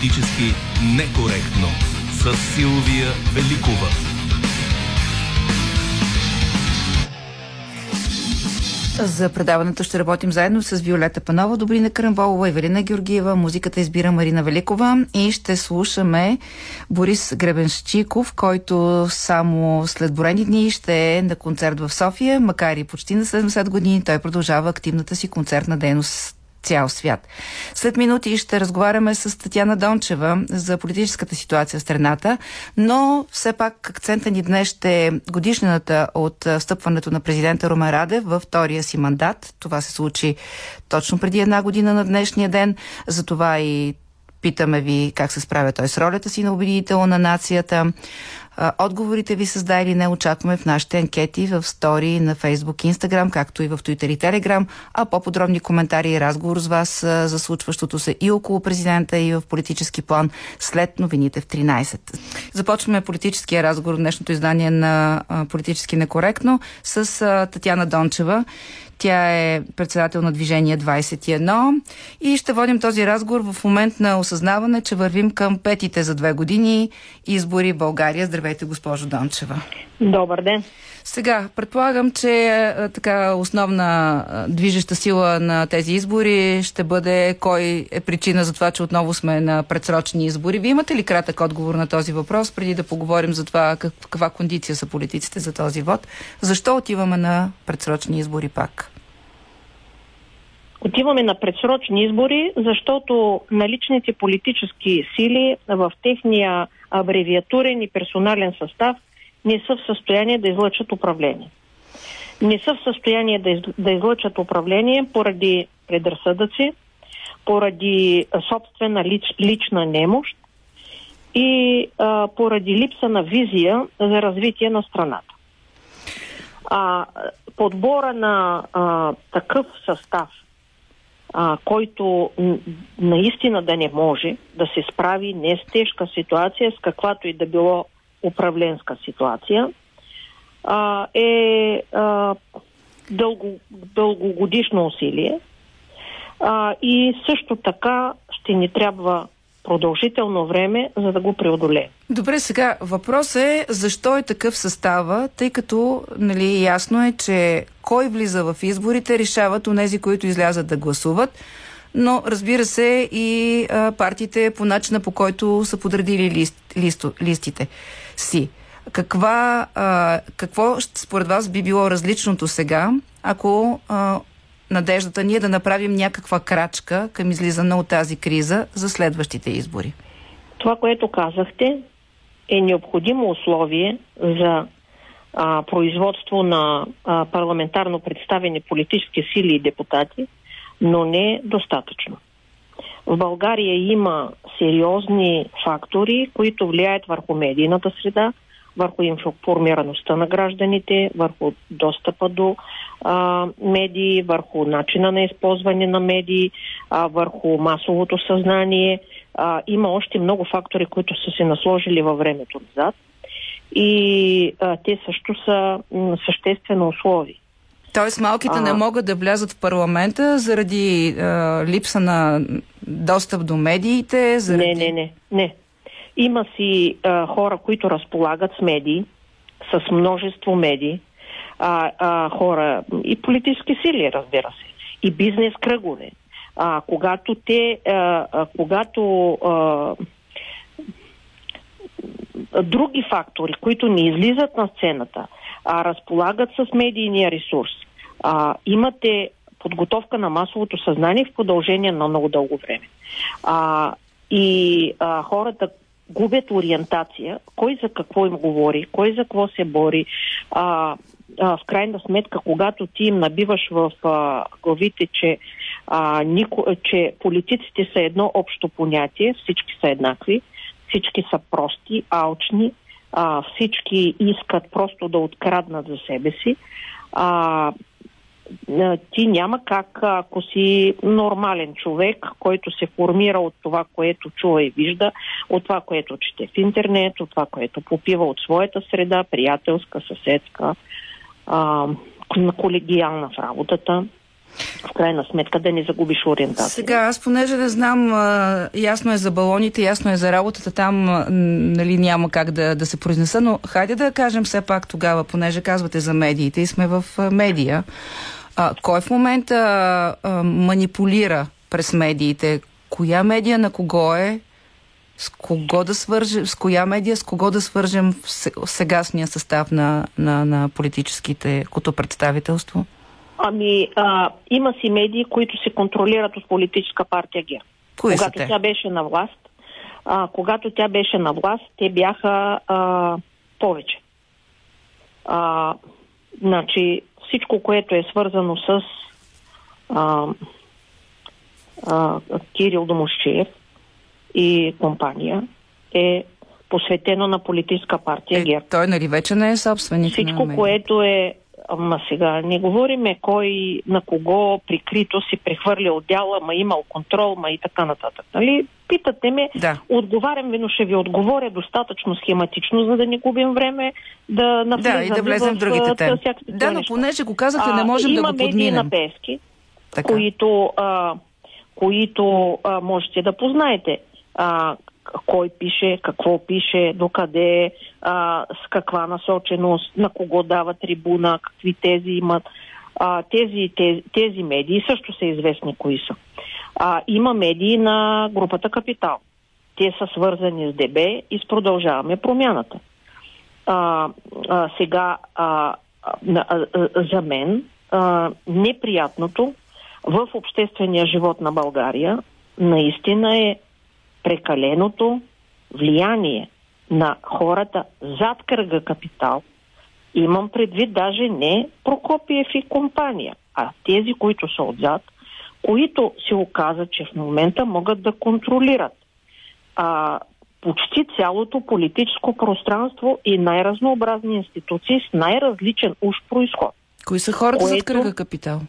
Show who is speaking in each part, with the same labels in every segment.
Speaker 1: Политически некоректно. С Силвия Великова.
Speaker 2: За предаването ще работим заедно с Виолета Панова, Добрина Карамболова, Евелина Георгиева, музиката избира Марина Великова и ще слушаме Борис Гребенщиков, който само след борени дни ще е на концерт в София, макар и почти на 70 години, той продължава активната си концертна дейност цял свят. След минути ще разговаряме с Татьяна Дончева за политическата ситуация в страната, но все пак акцента ни днес ще е годишнината от встъпването на президента Румен Радев във втория си мандат. Това се случи точно преди една година на днешния ден. Затова и питаме ви как се справя той с ролята си на убедител на нацията. Отговорите ви са да или не очакваме в нашите анкети в стори на Facebook, Instagram, както и в Twitter и Telegram, а по-подробни коментари и разговор с вас за случващото се и около президента и в политически план след новините в 13. Започваме политическия разговор в днешното издание на Политически некоректно с Татьяна Дончева. Тя е председател на Движение 21 и ще водим този разговор в момент на осъзнаване, че вървим към петите за две години избори в България. Здравейте, госпожо Дончева.
Speaker 3: Добър ден.
Speaker 2: Сега, предполагам, че е, така основна е, движеща сила на тези избори ще бъде кой е причина за това, че отново сме на предсрочни избори. Вие имате ли кратък отговор на този въпрос, преди да поговорим за това каква кондиция са политиците за този вод? Защо отиваме на предсрочни избори пак?
Speaker 3: Отиваме на предсрочни избори, защото наличните политически сили в техния абревиатурен и персонален състав не са в състояние да излъчат управление. Не са в състояние да, из, да излъчат управление поради предразсъдъци, поради собствена лич, лична немощ и а, поради липса на визия за развитие на страната. А, подбора на а, такъв състав, а, който наистина да не може да се справи не с тежка ситуация, с каквато и да било управленска ситуация, а, е а, дълго, дългогодишно усилие. А, и също така ще ни трябва продължително време, за да го преодолее.
Speaker 2: Добре, сега въпрос е защо е такъв състава, тъй като нали, ясно е, че кой влиза в изборите решават у нези, които излязат да гласуват, но разбира се и а, партиите по начина по който са подредили лист, листо, листите си. Каква, а, какво според вас би било различното сега, ако а, надеждата ни е да направим някаква крачка към излизане от тази криза за следващите избори?
Speaker 3: Това, което казахте, е необходимо условие за а, производство на а, парламентарно представени политически сили и депутати, но не достатъчно. В България има сериозни фактори, които влияят върху медийната среда, върху информираността на гражданите, върху достъпа до а, медии, върху начина на използване на медии, а, върху масовото съзнание. А, има още много фактори, които са се насложили във времето назад и а, те също са м, съществено условие.
Speaker 2: Тоест малките а... не могат да влязат в парламента заради а, липса на достъп до медиите? Заради...
Speaker 3: Не, не, не, не. Има си а, хора, които разполагат с медии, с множество медии, а, а, хора и политически сили, разбира се, и бизнес кръгове. А, когато те, а, а, когато а, други фактори, които не излизат на сцената, а разполагат с медийния ресурс, а, имате подготовка на масовото съзнание в продължение на много дълго време. А, и а, хората губят ориентация, кой за какво им говори, кой за какво се бори. А, а, в крайна сметка, когато ти им набиваш в а, главите, че, а, нико, че политиците са едно общо понятие, всички са еднакви, всички са прости, алчни, а, всички искат просто да откраднат за себе си, а, ти няма как, ако си нормален човек, който се формира от това, което чува и вижда, от това, което чете в интернет, от това, което попива от своята среда, приятелска, съседска, а, колегиална в работата. в крайна сметка да не загубиш ориентация.
Speaker 2: Сега, аз понеже не знам, ясно е за балоните, ясно е за работата, там нали, няма как да, да се произнеса, но хайде да кажем все пак тогава, понеже казвате за медиите и сме в а, медия, а, кой в момента а, манипулира през медиите? Коя медия на кого е? С кого да свържем, с коя медия, с кого да свържем в сегашния състав на, на, на политическите, като представителство?
Speaker 3: Ами, а, има си медии, които се контролират от политическа партия ГЕР.
Speaker 2: Кои
Speaker 3: когато тя беше на власт, а, когато тя беше на власт, те бяха а, повече. А, значи, всичко, което е свързано с а, а, Кирил Домощиев и компания е посветено на политическа партия
Speaker 2: Е,
Speaker 3: ГЕРБ.
Speaker 2: той нали вече не е собственик
Speaker 3: Всичко,
Speaker 2: на
Speaker 3: което е Ама сега не говориме кой на кого прикрито си прехвърлял дяла, ма имал контрол, ма и така нататък. Нали? Питате ме,
Speaker 2: Да.
Speaker 3: отговарям ви, но ще ви отговоря достатъчно схематично, за да не губим време да навлезем
Speaker 2: Да, и да влезем в другите
Speaker 3: а,
Speaker 2: теми. Да, но понеже го казахте, не
Speaker 3: А,
Speaker 2: можем да
Speaker 3: има
Speaker 2: го подминем.
Speaker 3: на Пески,
Speaker 2: Така.
Speaker 3: които, а, които а, можете да познаете. А, кой пише, какво пише, докъде, а, с каква насоченост, на кого дава трибуна, какви тези имат. А, тези, тези, тези медии също са известни кои са. А, има медии на групата Капитал. Те са свързани с ДБ и с продължаваме промяната. А, а, сега, а, а, а, за мен, а, неприятното в обществения живот на България наистина е прекаленото влияние на хората зад кръга капитал. Имам предвид даже не Прокопиев и компания, а тези, които са отзад, които се оказа, че в момента могат да контролират а, почти цялото политическо пространство и най-разнообразни институции с най-различен уж происход.
Speaker 2: Кои са хората зад кръга капитал?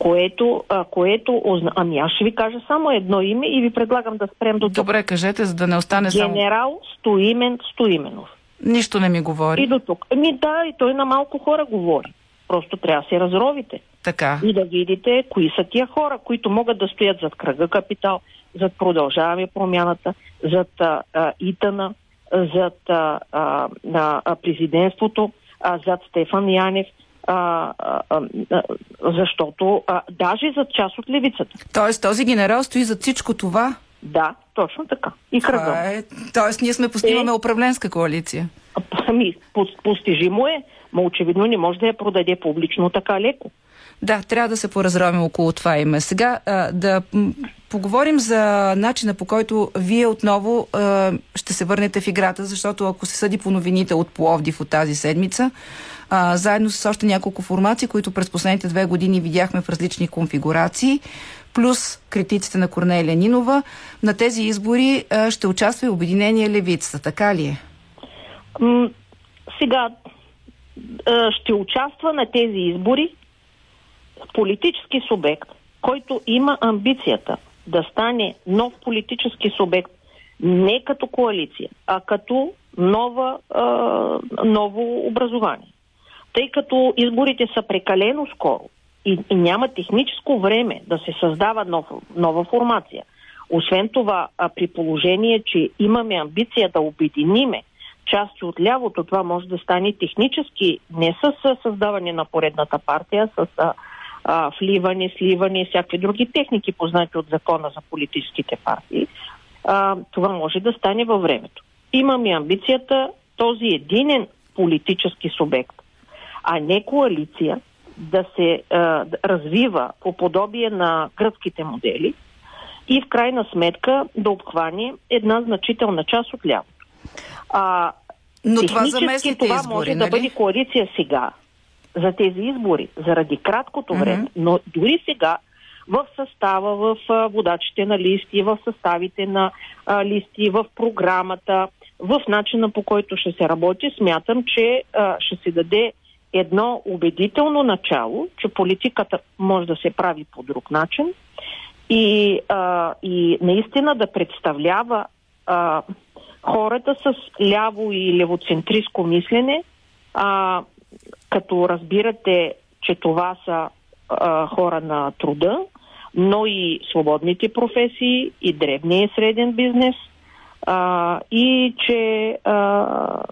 Speaker 3: Което, а, което озна... Ами аз ще ви кажа само едно име и ви предлагам да спрем до тук.
Speaker 2: Добре, кажете, за да не остане само...
Speaker 3: Генерал Стоимен Стоименов.
Speaker 2: Нищо не ми говори.
Speaker 3: И до тук. Ами да, и той на малко хора говори. Просто трябва да се разровите
Speaker 2: Така.
Speaker 3: и да видите кои са тия хора, които могат да стоят зад кръга капитал, зад продължаваме промяната, зад а, а, Итана, зад а, а, а, президентството, а, зад Стефан Янев, а, а, а, защото а, даже зад част от левицата.
Speaker 2: Тоест този генерал стои зад всичко това.
Speaker 3: Да, точно така. И.
Speaker 2: Това е... Тоест ние сме постигаме
Speaker 3: Е.
Speaker 2: управленска коалиция.
Speaker 3: Ами, пос- постижимо е, но очевидно не може да я продаде публично така леко.
Speaker 2: Да, трябва да се поразровим около това име. Сега а, да поговорим за начина по който вие отново а, ще се върнете в играта, защото ако се съди по новините от Пловдив от тази седмица, а, заедно с още няколко формации, които през последните две години видяхме в различни конфигурации, плюс критиците на Корнелия Нинова, на тези избори а, ще участва и Обединение Левицата. Така ли е?
Speaker 3: Сега ще участва на тези избори политически субект, който има амбицията да стане нов политически субект не като коалиция, а като нова, а, ново образование. Тъй като изборите са прекалено скоро и, и няма техническо време да се създава нов, нова формация. Освен това, а при положение, че имаме амбиция да обединиме части от лявото, това може да стане технически не с създаване на поредната партия, с а, а, вливане, сливане и всякакви други техники, познати от закона за политическите партии. А, това може да стане във времето. Имаме амбицията този единен политически субект, а не коалиция, да се а, развива по подобие на гръцките модели и в крайна сметка да обхване една значителна част от лявото. А,
Speaker 2: Но това за
Speaker 3: това
Speaker 2: избори,
Speaker 3: може
Speaker 2: нали?
Speaker 3: да бъде коалиция сега, за тези избори, заради краткото време, но дори сега в състава, в водачите на листи, в съставите на а, листи, в програмата, в начина по който ще се работи, смятам, че а, ще се даде едно убедително начало, че политиката може да се прави по друг начин и, а, и наистина да представлява а, хората с ляво и левоцентристско мислене, а, като разбирате, че това са а, хора на труда, но и свободните професии, и дребния и среден бизнес, а, и че а,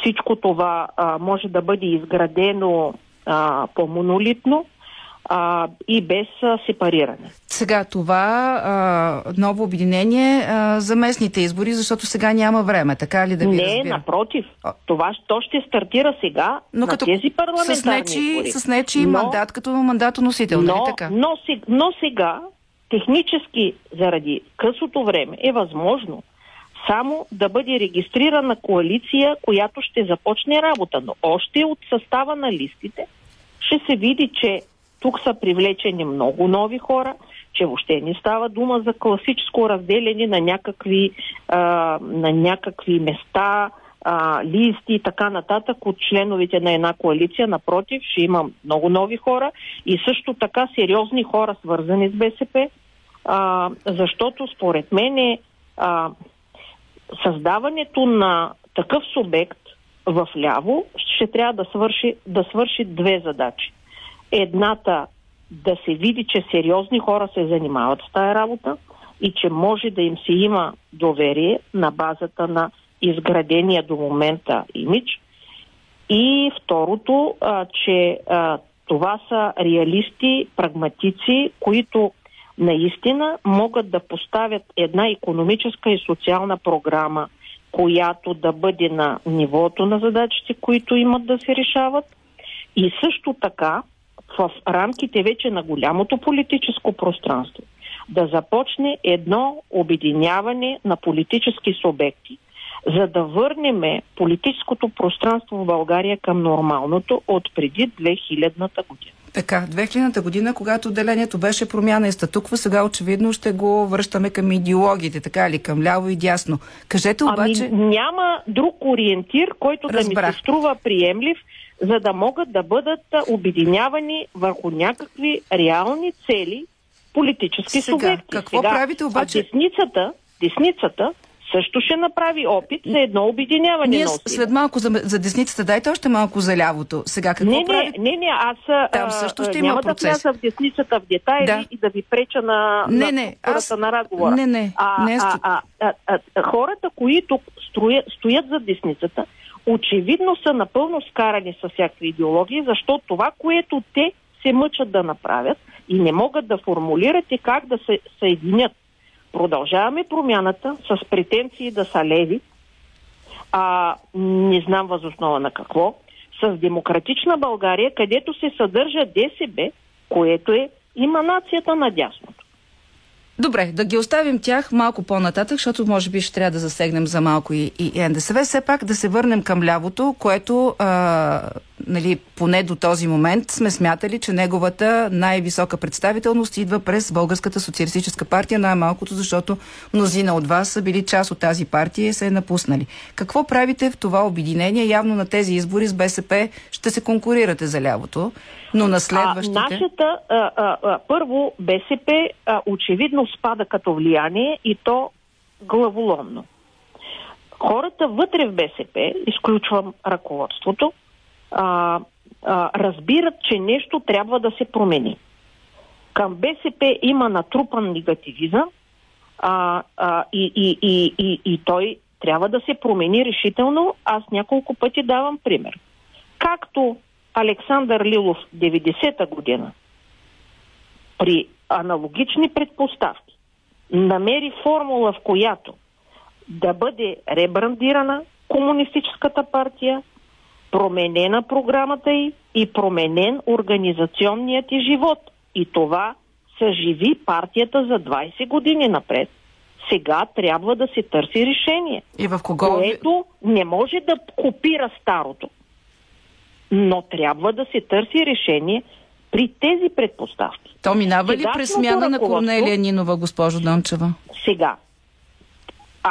Speaker 3: всичко това а, може да бъде изградено а, по-монолитно а, и без а, сепариране.
Speaker 2: Сега това а, ново обединение а, за местните избори, защото сега няма време, така ли да ви
Speaker 3: Не,
Speaker 2: разбира?
Speaker 3: напротив. Това то ще стартира сега
Speaker 2: Но
Speaker 3: на
Speaker 2: като
Speaker 3: тези парламентарни
Speaker 2: с нечи,
Speaker 3: избори.
Speaker 2: с нечи
Speaker 3: Но-
Speaker 2: мандат като мандатоносител, нали
Speaker 3: но,
Speaker 2: така?
Speaker 3: но, сега, но сега, технически, заради късото време, е възможно само да бъде регистрирана коалиция, която ще започне работа. Но още от състава на листите ще се види, че тук са привлечени много нови хора, че въобще не става дума за класическо разделение на някакви, а, на някакви места, а, листи и така нататък от членовете на една коалиция. Напротив, ще има много нови хора и също така сериозни хора, свързани с БСП, а, защото според мен е, а, създаването на такъв субект в ляво ще трябва да свърши, да свърши две задачи. Едната да се види, че сериозни хора се занимават с тая работа и че може да им се има доверие на базата на изградения до момента имидж. И второто, а, че а, това са реалисти, прагматици, които наистина могат да поставят една економическа и социална програма, която да бъде на нивото на задачите, които имат да се решават. И също така, в рамките вече на голямото политическо пространство, да започне едно обединяване на политически субекти, за да върнем политическото пространство в България към нормалното от преди 2000-та година.
Speaker 2: Така, 2000-та година, когато отделението беше промяна и статуква, сега очевидно ще го връщаме към идеологиите, така ли, към ляво и дясно. Кажете обаче...
Speaker 3: Ами няма друг ориентир, който да ми
Speaker 2: Разбрах.
Speaker 3: се струва приемлив, за да могат да бъдат обединявани върху някакви реални цели политически
Speaker 2: Сега,
Speaker 3: субекти.
Speaker 2: какво правите обаче?
Speaker 3: А десницата, десницата също ще направи опит за едно обединяване
Speaker 2: Ние
Speaker 3: усилия.
Speaker 2: след малко за, за десницата, дайте още малко за лявото. Сега какво
Speaker 3: Не, не,
Speaker 2: правите?
Speaker 3: не, не, аз
Speaker 2: Там също ще има
Speaker 3: няма
Speaker 2: процес.
Speaker 3: да вляза в десницата в детайли
Speaker 2: Да.
Speaker 3: и да ви преча на,
Speaker 2: Не,
Speaker 3: на
Speaker 2: не, аз-
Speaker 3: на разговора.
Speaker 2: не, не,
Speaker 3: а,
Speaker 2: не
Speaker 3: а, а, а, а, а, хората, които строят, стоят за десницата, очевидно са напълно скарани с всякакви идеологии, защото това, което те се мъчат да направят и не могат да формулират е как да се съединят. Продължаваме промяната с претенции да са леви, а не знам възоснова на какво, с демократична България, където се съдържа ДСБ, което е иманацията на дясното.
Speaker 2: Добре, да ги оставим тях малко по-нататък, защото може би ще трябва да засегнем за малко и, и НДСВ. Все пак да се върнем към лявото, което а, нали, поне до този момент сме смятали, че неговата най-висока представителност идва през Българската социалистическа партия, най-малкото, защото мнозина от вас са били част от тази партия и се е напуснали. Какво правите в това обединение? Явно на тези избори с БСП ще се конкурирате за лявото, но на следващите...
Speaker 3: А, нашата, а, а, а, първо, БСП а, очевидно спада като влияние и то главоломно. Хората вътре в БСП, изключвам ръководството, а, а, разбират, че нещо трябва да се промени. Към БСП има натрупан негативизъм а, а, и, и, и, и, и той трябва да се промени решително. Аз няколко пъти давам пример. Както Александър Лилов 90-та година при аналогични предпоставки намери формула, в която да бъде ребрандирана комунистическата партия, променена програмата й и променен организационният и живот. И това съживи партията за 20 години напред. Сега трябва да се търси решение,
Speaker 2: И в кого...
Speaker 3: което не може да копира старото. Но трябва да се търси решение при тези предпоставки.
Speaker 2: То минава ли през смяна на Корнелия Нинова, госпожо Дончева?
Speaker 3: Сега,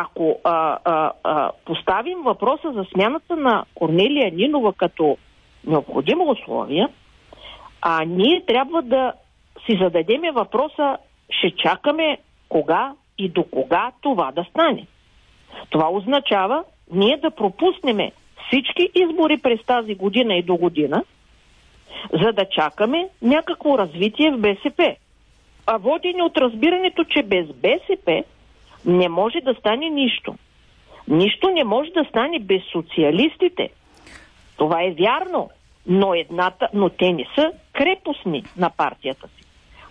Speaker 3: ако а, а, а, поставим въпроса за смяната на Корнелия Нинова като необходимо условие, а ние трябва да си зададеме въпроса, ще чакаме кога и до кога това да стане. Това означава ние да пропуснеме всички избори през тази година и до година за да чакаме някакво развитие в БСП. А водени от разбирането, че без БСП не може да стане нищо. Нищо не може да стане без социалистите. Това е вярно, но, едната, но те не са крепостни на партията си.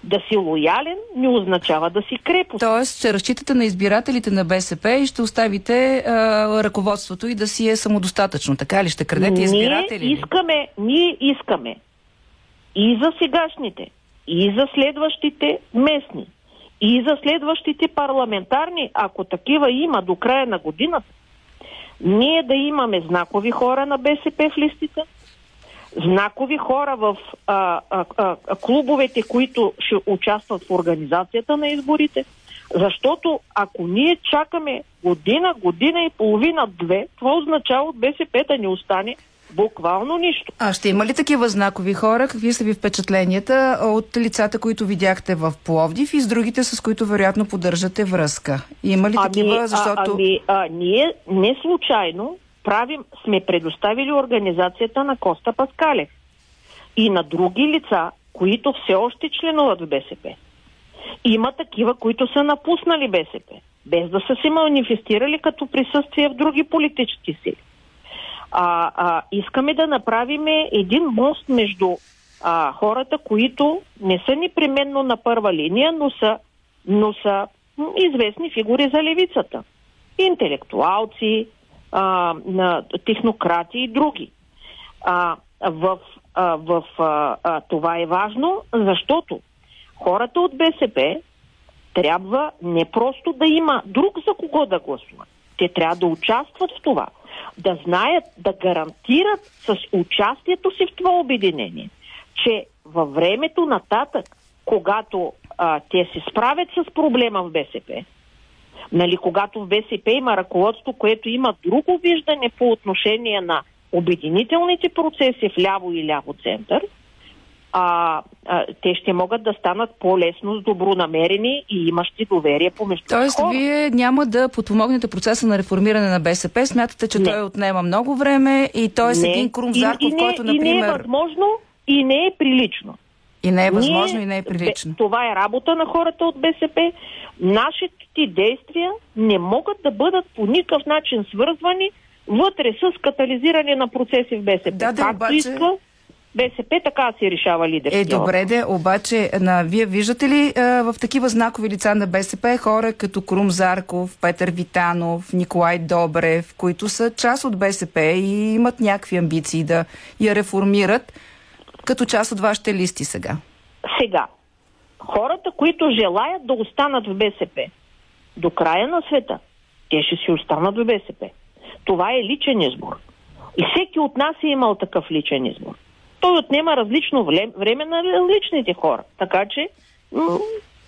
Speaker 3: Да си лоялен не означава да си крепост.
Speaker 2: Тоест, ще разчитате на избирателите на БСП и ще оставите а, ръководството и да си е самодостатъчно. Така ли? Ще крадете избиратели?
Speaker 3: Ние искаме, ние искаме и за сегашните, и за следващите местни, и за следващите парламентарни, ако такива има до края на годината, ние да имаме знакови хора на БСП в листите, знакови хора в а, а, а, клубовете, които ще участват в организацията на изборите, защото ако ние чакаме година, година и половина, две, това означава от БСП да не остане Буквално нищо.
Speaker 2: А ще има ли такива знакови хора? Какви са ви впечатленията от лицата, които видяхте в Пловдив и с другите, с които вероятно поддържате връзка? Има ли ами, такива? Защото...
Speaker 3: А, ами, а, ние не случайно правим, сме предоставили организацията на Коста Паскалев и на други лица, които все още членуват в БСП. Има такива, които са напуснали БСП, без да са се манифестирали като присъствие в други политически сили. А, а, искаме да направим един мост между а, хората, които не са непременно на първа линия, но са, но са известни фигури за левицата. Интелектуалци, а, на технократи и други. А, в а, в а, а, това е важно, защото хората от БСП трябва не просто да има друг за кого да гласуват. Те трябва да участват в това да знаят, да гарантират с участието си в това обединение, че във времето нататък, когато а, те се справят с проблема в БСП, нали, когато в БСП има ръководство, което има друго виждане по отношение на обединителните процеси в ляво и ляво център – а, а, те ще могат да станат по-лесно с добронамерени и имащи доверие помежду
Speaker 2: Тоест,
Speaker 3: хора.
Speaker 2: вие няма да подпомогнете процеса на реформиране на БСП, смятате, че не. той отнема много време и той е един Крум Зарков, който, например...
Speaker 3: И не е възможно, и не е прилично.
Speaker 2: И не е възможно, Ние, и не е прилично.
Speaker 3: Това е работа на хората от БСП. Нашите действия не могат да бъдат по никакъв начин свързвани вътре с катализиране на процеси в БСП.
Speaker 2: Да, да,
Speaker 3: Както обаче... иска, БСП така си решава лидерството.
Speaker 2: Е, добре де, обаче на, вие виждате ли а, в такива знакови лица на БСП хора като Крум Зарков, Петър Витанов, Николай Добрев, които са част от БСП и имат някакви амбиции да я реформират като част от вашите листи сега?
Speaker 3: Сега, хората, които желаят да останат в БСП до края на света, те ще си останат в БСП. Това е личен избор. И всеки от нас е имал такъв личен избор той отнема различно време на различните хора. Така че,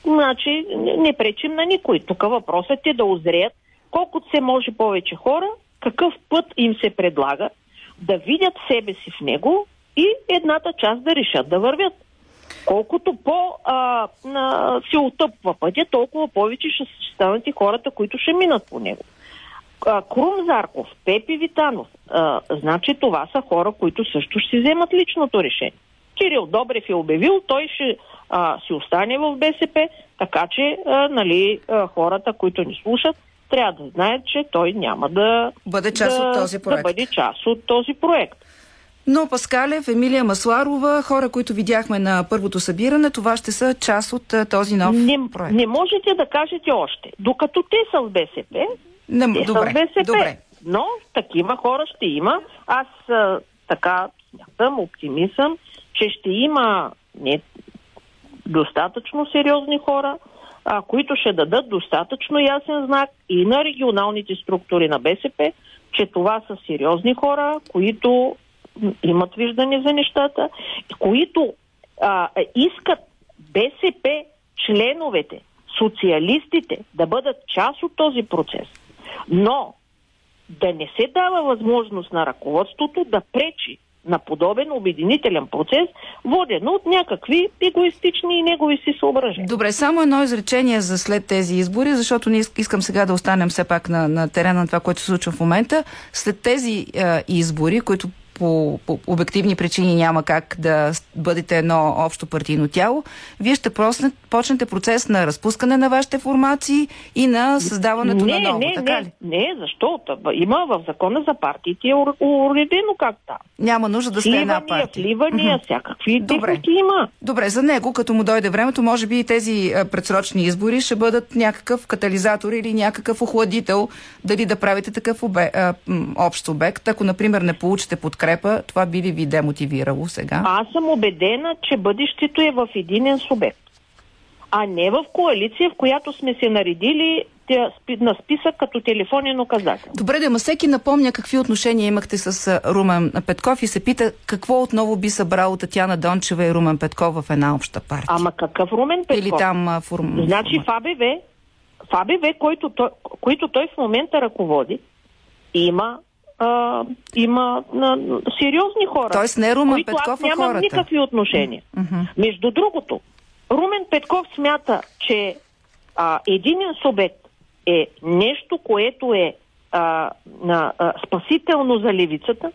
Speaker 3: значи, не пречим на никой. Тук въпросът е да озреят колкото се може повече хора, какъв път им се предлага, да видят себе си в него и едната част да решат да вървят. Колкото по а, а, се отъпва пътя, толкова повече ще станат и хората, които ще минат по него. Крум Зарков, Пепи Витанов, а, значи това са хора, които също ще си вземат личното решение. Кирил Добрев е обявил, той ще а, си остане в БСП, така че а, нали, а, хората, които ни слушат, трябва да знаят, че той няма да
Speaker 2: бъде част
Speaker 3: да,
Speaker 2: от този проект.
Speaker 3: Да бъде част от този проект.
Speaker 2: Но Паскалев, Емилия Масларова, хора, които видяхме на първото събиране, това ще са част от този нов
Speaker 3: не,
Speaker 2: проект.
Speaker 3: Не можете да кажете още. Докато те са в БСП,
Speaker 2: не,
Speaker 3: те
Speaker 2: добре,
Speaker 3: са БСП.
Speaker 2: Добре.
Speaker 3: Но такива хора ще има. Аз а, така смятам, оптимисъм, че ще има не, достатъчно сериозни хора, а, които ще дадат достатъчно ясен знак и на регионалните структури на БСП, че това са сериозни хора, които имат виждане за нещата, които а, искат БСП членовете, социалистите да бъдат част от този процес. Но да не се дава възможност на ръководството да пречи на подобен обединителен процес, водено от някакви егоистични и негови си съображения.
Speaker 2: Добре, само едно изречение за след тези избори, защото не искам сега да останем все пак на, на терена на това, което се случва в момента. След тези е, избори, които по, по обективни причини няма как да бъдете едно общо партийно тяло, вие ще просне, почнете процес на разпускане на вашите формации и на създаването
Speaker 3: не,
Speaker 2: на ново,
Speaker 3: не,
Speaker 2: така
Speaker 3: не,
Speaker 2: ли?
Speaker 3: Не, защо? Има в закона за партиите е уредено как там.
Speaker 2: Няма нужда да сте една партия.
Speaker 3: Вливания, всякакви
Speaker 2: Добре.
Speaker 3: има.
Speaker 2: Добре, за него, като му дойде времето, може би и тези предсрочни избори ще бъдат някакъв катализатор или някакъв охладител, дали да правите такъв обе, а, общ обект. Ако, например, не получите подкрепа, това би ли ви демотивирало сега?
Speaker 3: Аз съм убедена, че бъдещето е в единен субект, а не в коалиция, в която сме се наредили на списък като телефонен указател.
Speaker 2: Добре, да, ма всеки напомня какви отношения имахте с Румен Петков и се пита какво отново би събрало Татяна Дончева и Румен Петков в една обща партия.
Speaker 3: Ама какъв Румен Петков?
Speaker 2: Или там а, форм...
Speaker 3: Значи в АБВ, в АБВ който той, които той в момента ръководи, има, а, има а, сериозни хора.
Speaker 2: Тоест не Румен
Speaker 3: които
Speaker 2: Петков,
Speaker 3: аз
Speaker 2: а
Speaker 3: нямам
Speaker 2: хората.
Speaker 3: никакви отношения. Между другото, Румен Петков смята, че а, единен субект е нещо, което е а, на, а, спасително за левицата.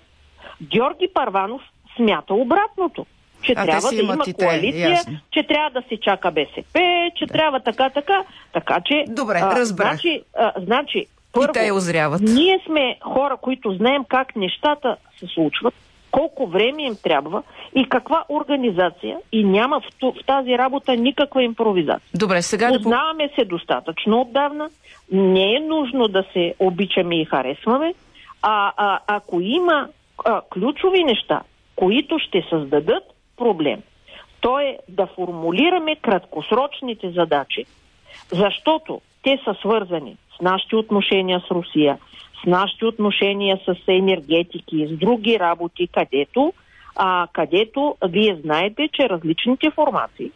Speaker 3: Георги Парванов смята обратното. Че
Speaker 2: А,
Speaker 3: трябва да има коалиция,
Speaker 2: ясно.
Speaker 3: че трябва да се чака БСП, че трябва така, така. Така че.
Speaker 2: Добре, разбрах.
Speaker 3: Значи, а, значи първо,
Speaker 2: те озряват.
Speaker 3: Ние сме хора, които знаем как нещата се случват, колко време им трябва и каква организация и няма в, в тази работа никаква импровизация.
Speaker 2: Добре, сега да...
Speaker 3: Познаваме се достатъчно отдавна. Не е нужно да се обичаме и харесваме. А, а ако има а, ключови неща, които ще създадат проблем, то е да формулираме краткосрочните задачи, защото те са свързани с нашите отношения с Русия, с нашите отношения с енергетики, с други работи, където, а, където вие знаете, че различните формации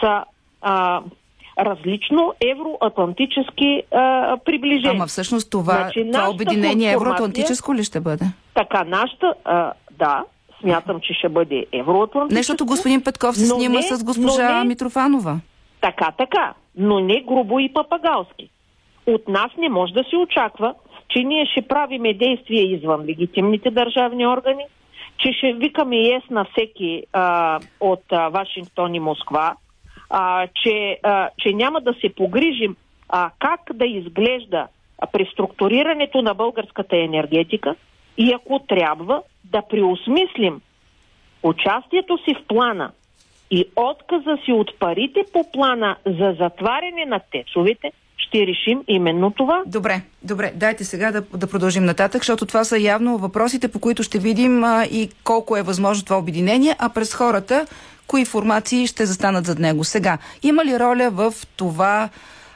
Speaker 3: са а, различно евроатлантически а, приближения.
Speaker 2: Ама всъщност това,
Speaker 3: Значи,
Speaker 2: това обединение
Speaker 3: формация-
Speaker 2: евроатлантическо ли ще бъде?
Speaker 3: Така, нашата, а, да, смятам, че ще бъде евроатлантическа.
Speaker 2: Нещото господин Петков се снима
Speaker 3: не-
Speaker 2: с госпожа
Speaker 3: не-
Speaker 2: Митрофанова.
Speaker 3: Така, така, но не грубо и папагалски. От нас не може да се очаква, че ние ще правиме действия извън легитимните държавни органи, че ще викаме ес на всеки а, от а, Вашингтон и Москва, а, че, а, че няма да се погрижим а, как да изглежда преструктурирането на българската енергетика и ако трябва да преосмислим участието си в плана и отказа си от парите по плана за затваряне на тецовете, ще решим именно това.
Speaker 2: Добре, добре, дайте сега да, да продължим нататък, защото това са явно въпросите, по които ще видим а, и колко е възможно това обединение, а през хората, кои формации ще застанат зад него. Сега, има ли роля в това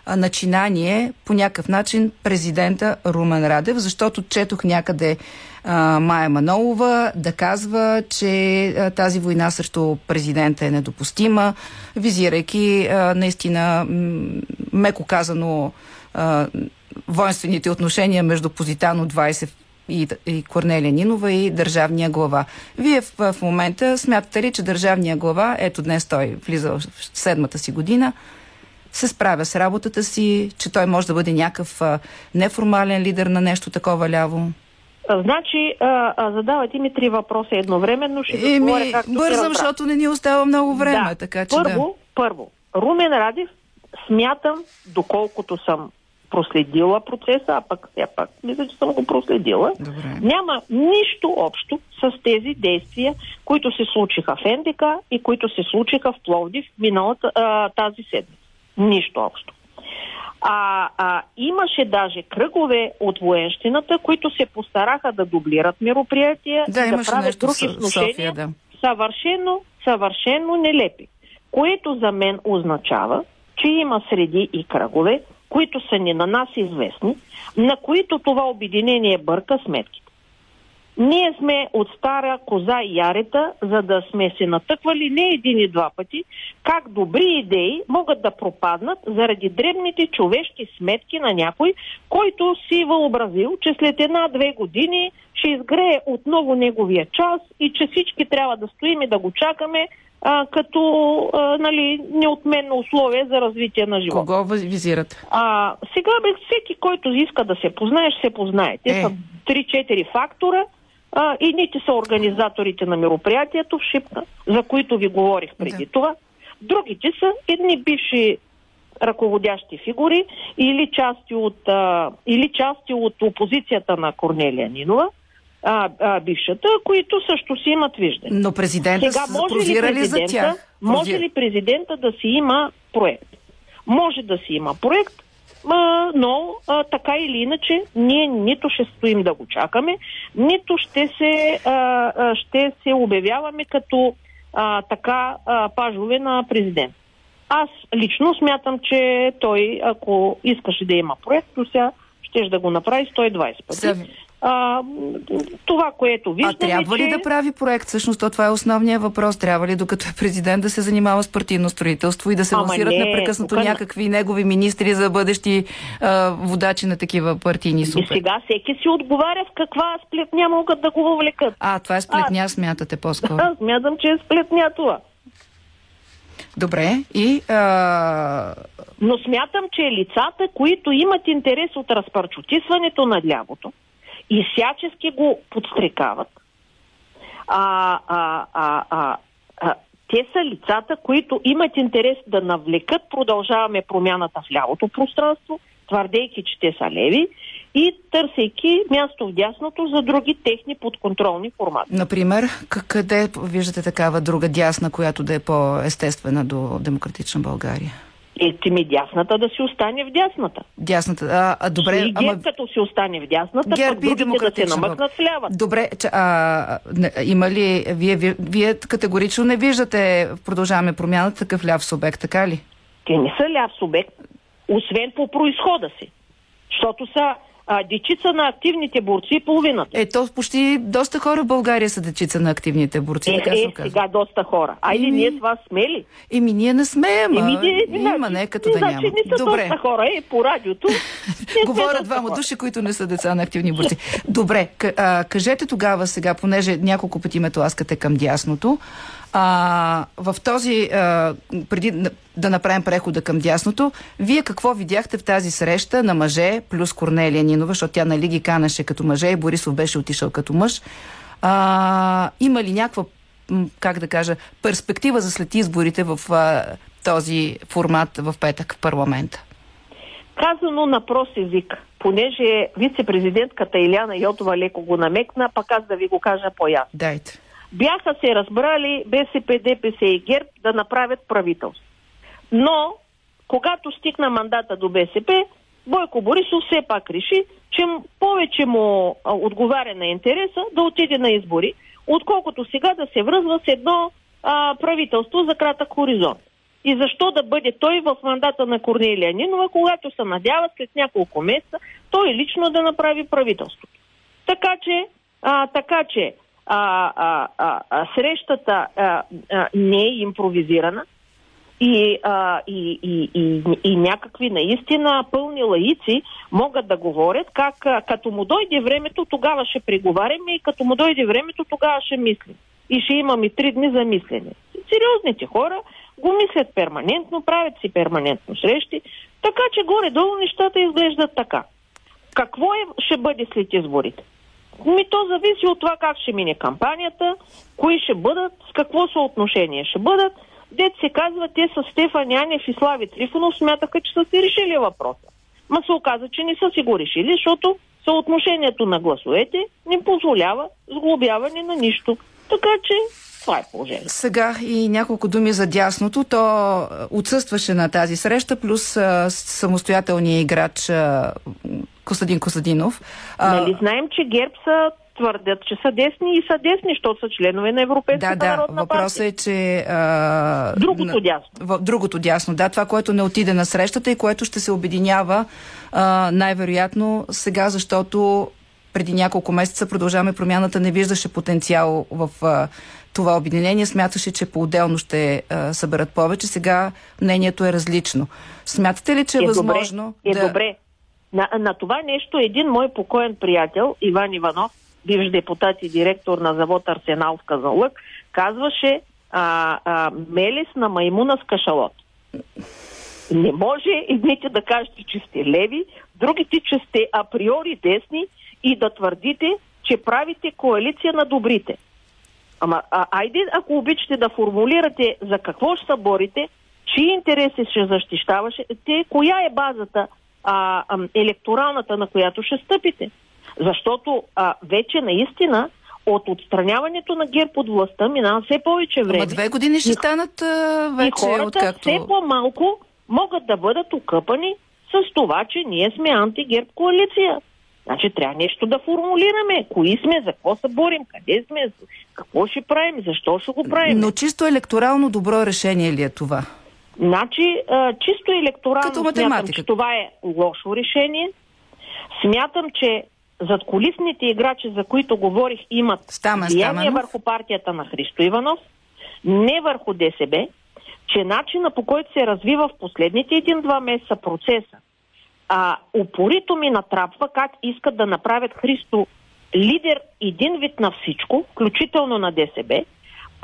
Speaker 2: а, начинание по някакъв начин президента Румен Радев, защото четох някъде а, Майя Манолова да казва, че тази война срещу президента е недопустима, визирайки наистина, меко казано, воинствените отношения между Позитано 20 и, Корнелия Нинова и държавния глава. Вие в, в момента смятате ли, че държавния глава, ето днес той влиза в седмата си година, се справя с работата си, че той може да бъде някакъв неформален лидер на нещо такова ляво?
Speaker 3: Значи, а, а, задавате ми три въпроса едновременно. Ще
Speaker 2: Еми,
Speaker 3: както се
Speaker 2: бързам, защото не ни остава много време,
Speaker 3: да.
Speaker 2: така че
Speaker 3: първо, първо, Румен Радев смятам, доколкото съм проследила процеса, а пък все пак мисля, че съм го проследила,
Speaker 2: да. Добре.
Speaker 3: няма нищо общо с тези действия, които се случиха в НДК и които се случиха в Пловдив миналата а, тази седмица. Нищо общо. А, а имаше даже кръгове от военщината, които се постараха да дублират мероприятия
Speaker 2: Да,
Speaker 3: да правят
Speaker 2: нещо в
Speaker 3: други
Speaker 2: София, да.
Speaker 3: съвършено, съвършено нелепи. Което за мен означава, че има среди и кръгове, които са ни на нас известни, на които това обединение бърка сметките. Ние сме от стара коза и ярета, за да сме се натъквали не един и два пъти, как добри идеи могат да пропаднат заради дребните човешки сметки на някой, който си въобразил, че след една-две години ще изгрее отново неговия час и че всички трябва да стоим и да го чакаме а, като а, нали, неотменно условие за развитие на живота.
Speaker 2: Кого визирате?
Speaker 3: А, сега бе, всеки, който иска да се познае, ще се познае. Те
Speaker 2: Е.
Speaker 3: са 3-4 фактора, А, едните са организаторите на мероприятието в Шипка, за които ви говорих преди
Speaker 2: Да.
Speaker 3: това. Другите са едни бивши ръководящи фигури или части от, а, или части от опозицията на Корнелия Нинова, а, а, бившата, които също си имат виждане.
Speaker 2: Но президента
Speaker 3: Сега, може ли,
Speaker 2: ли за
Speaker 3: президента,
Speaker 2: тях?
Speaker 3: може ли президента да си има проект? Може да си има проект, а, но а, така или иначе ние нито ще стоим да го чакаме, нито ще се, а, а, ще се обявяваме като а, така а, пажове на президент. Аз лично смятам, че той, ако искаше да има проект, то сега ще да го направи 120 пъти. А, това, което
Speaker 2: А
Speaker 3: виждаме,
Speaker 2: трябва ли
Speaker 3: че...
Speaker 2: да прави проект? Всъщност, то това е основният въпрос. Трябва ли, докато е президент, да се занимава с партийно строителство и да се
Speaker 3: Ама
Speaker 2: лансират
Speaker 3: не,
Speaker 2: непрекъснато
Speaker 3: тук
Speaker 2: някакви негови министри за бъдещи а, водачи на такива партийни
Speaker 3: И
Speaker 2: супер?
Speaker 3: сега всеки си отговаря в каква сплетня могат да го въвлекат.
Speaker 2: А, това е сплетня, смятате по-скоро.
Speaker 3: Аз смятам, че е сплетня това.
Speaker 2: Добре. И а,
Speaker 3: Но смятам, че лицата, които имат интерес от разпарчотисването на лявото и всячески го подстрекават, а, а, а, а, а, те са лицата, които имат интерес да навлекат продължаваме промяната в лявото пространство, твърдейки, че те са леви и търсейки място в дясното за други техни подконтролни формати.
Speaker 2: например, къде виждате такава друга дясна, която да е по-естествена до демократична България?
Speaker 3: Е, ти ми дясната да си остане в дясната.
Speaker 2: Дясната. А, а добре,
Speaker 3: и
Speaker 2: ама
Speaker 3: като си остане в дясната,
Speaker 2: ГЕРБ
Speaker 3: пък другите да се намъкнат в лявата.
Speaker 2: Добре, че, а, не, има ли, вие, вие, вие категорично не виждате продължаваме промяната такъв ляв субект, така ли?
Speaker 3: Те не са ляв субект, освен по происхода си. Защото са а, дечица на активните борци и половината.
Speaker 2: Е, то почти доста хора в България са дечица на активните борци,
Speaker 3: Е,
Speaker 2: така се
Speaker 3: е,
Speaker 2: оказва.
Speaker 3: сега доста хора. Айде,
Speaker 2: Еми.
Speaker 3: ние с вас сме ли?
Speaker 2: Еми, ние не сме, ама
Speaker 3: Еми, ние-
Speaker 2: има,
Speaker 3: значи-
Speaker 2: не като да
Speaker 3: значи
Speaker 2: няма.
Speaker 3: не са
Speaker 2: Добре.
Speaker 3: доста хора, е, по радиото. не
Speaker 2: Говорят двама души, които не са деца на активни борци. Добре, а, кажете тогава сега, понеже няколко пъти ме тласкате към дясното, а, в този, а, преди да направим прехода към дясното, вие какво видяхте в тази среща на мъже плюс Корнелия Нинова, защото тя нали ги канаше като мъже и Борисов беше отишъл като мъж. А, има ли някаква, как да кажа, перспектива за след изборите в а, този формат в петък в парламента?
Speaker 3: Казано на прост език, понеже вице-президентката Иляна Йотова леко го намекна, пък аз да ви го кажа по-ясно.
Speaker 2: Дайте.
Speaker 3: Бяха се разбрали БСП, ДПС и ГЕРБ да направят правителство. Но, когато стигна мандата до БСП, Бойко Борисов все пак реши, че повече му отговаря на интереса да отиде на избори, отколкото сега да се връзва с едно а, правителство за кратък хоризонт. И защо да бъде той в мандата на Корнелия Нинова, когато се надява след няколко месеца той лично да направи правителството. Така че, а, така че а, а, а, срещата а, а, не е импровизирана и, а, и, и, и, и някакви наистина пълни лаици могат да говорят как а, като му дойде времето, тогава ще преговаряме и като му дойде времето, тогава ще мислим. И ще имаме три дни за мислене. Сериозните хора го мислят перманентно, правят си перманентно срещи, така че горе-долу нещата изглеждат така. Какво е, ще бъде след изборите? Ми то зависи от това как ще мине кампанията, кои ще бъдат, с какво съотношение ще бъдат. Дет се казва, те с Стефан Янев и Слави Трифонов смятаха, че са си решили въпроса. Ма се оказа, че не са си го решили, защото съотношението на гласовете не позволява сглобяване на нищо. Така че това е положението.
Speaker 2: Сега и няколко думи за дясното. То а, отсъстваше на тази среща, плюс а, самостоятелния играч а, Костадин Костадинов. А,
Speaker 3: Нали знаем, че ГЕРБ са твърдят, че са десни и са десни, защото са членове на
Speaker 2: да,
Speaker 3: Европейската
Speaker 2: да,
Speaker 3: народна
Speaker 2: въпросът
Speaker 3: партия.
Speaker 2: е, че... А,
Speaker 3: Другото дясно.
Speaker 2: В, другото дясно, да, това, което не отиде на срещата и което ще се обединява а, най-вероятно сега, защото преди няколко месеца продължаваме промяната, не виждаше потенциал в а, това обединение, смяташе, че по-отделно ще а, съберат повече. Сега мнението е различно. Смятате ли, че е, възможно
Speaker 3: Добре, е
Speaker 2: да...
Speaker 3: добре. На, на това нещо един мой покоен приятел, Иван Иванов, бивш депутат и директор на завод Арсенал в Казанлък, казваше а, а, мелис на маймуна с кашалот. Не може едните да кажете, че сте леви, другите, че сте априори десни и да твърдите, че правите коалиция на добрите. Ама а, айде, ако обичате да формулирате за какво ще се борите, чии интереси ще защищаваше, те, коя е базата а, а, електоралната, на която ще стъпите. Защото а, вече наистина от отстраняването на ГЕРБ от властта минава все повече време.
Speaker 2: Ама две години ще станат а, вече,
Speaker 3: и хората
Speaker 2: откакто...
Speaker 3: все по-малко могат да бъдат окъпани с това, че ние сме антигерб коалиция. Значи трябва нещо да формулираме. Кои сме, за какво се борим, къде сме, какво ще правим, защо ще го правим.
Speaker 2: Но чисто електорално добро решение ли е това?
Speaker 3: Значи, а, чисто електорално Като смятам, че това е лошо решение. Смятам, че зад колисните играчи, за които говорих, имат
Speaker 2: Стамен, влияние
Speaker 3: върху партията на Христо Иванов, не върху ДСБ, че начина по който се развива в последните един-два месеца процеса, а, упорито ми натрапва как искат да направят Христо лидер един вид на всичко, включително на ДСБ,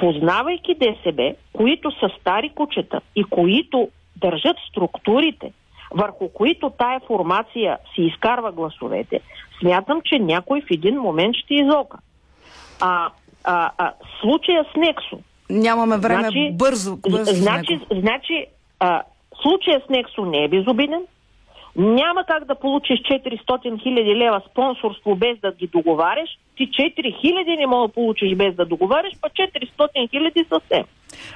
Speaker 3: познавайки ДСБ, които са стари кучета и които държат структурите, върху които тая формация си изкарва гласовете, смятам, че някой в един момент ще изока. А, а, а случая с Нексо.
Speaker 2: Нямаме време значи, бързо. бързо
Speaker 3: значи, значи а, случая с Нексо не е безобиден. Няма как да получиш 400 хиляди лева спонсорство без да ги договаряш. Ти 4 хиляди не мога да получиш без да договаряш, па 400 хиляди съвсем.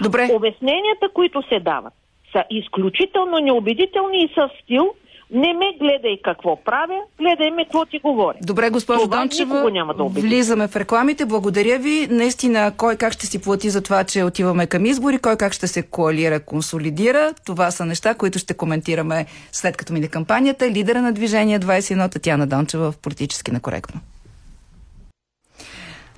Speaker 2: Добре.
Speaker 3: Обясненията, които се дават, са изключително неубедителни и са стил не ме гледай какво правя, гледай ме какво ти говоря.
Speaker 2: Добре, госпожо Това Дончева, няма да влизаме в рекламите. Благодаря ви. Наистина, кой как ще си плати за това, че отиваме към избори, кой как ще се коалира, консолидира. Това са неща, които ще коментираме след като мине кампанията. Лидера на движение 21 Татьяна Дончева в политически накоректно.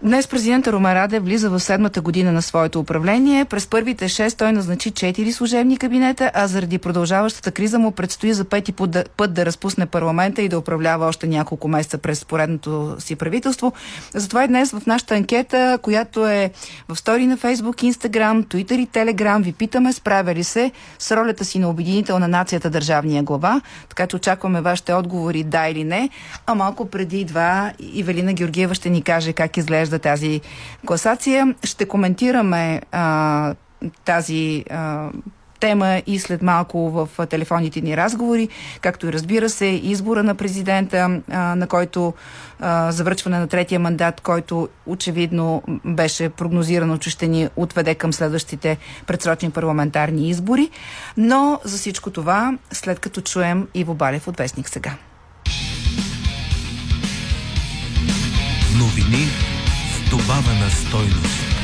Speaker 2: Днес президента Ромараде влиза в седмата година на своето управление. През първите 6 той назначи 4 служебни кабинета, а заради продължаващата криза му предстои за пети път да разпусне парламента и да управлява още няколко месеца през поредното си правителство. Затова и днес в нашата анкета, която е в стори на Фейсбук, Инстаграм, Твитър и Телеграм, ви питаме справя ли се с ролята си на обединител на нацията държавния глава. Така че очакваме вашите отговори да или не. А малко преди два Ивелина Георгиева ще ни каже как изглежда изглежда тази класация. Ще коментираме а, тази а, тема и след малко в телефонните ни разговори, както и разбира се избора на президента, а, на който а, завършване на третия мандат, който очевидно беше прогнозирано, че ще ни отведе към следващите предсрочни парламентарни избори. Но за всичко това, след като чуем Иво Балев от Вестник сега.
Speaker 1: Новини добавена стойност.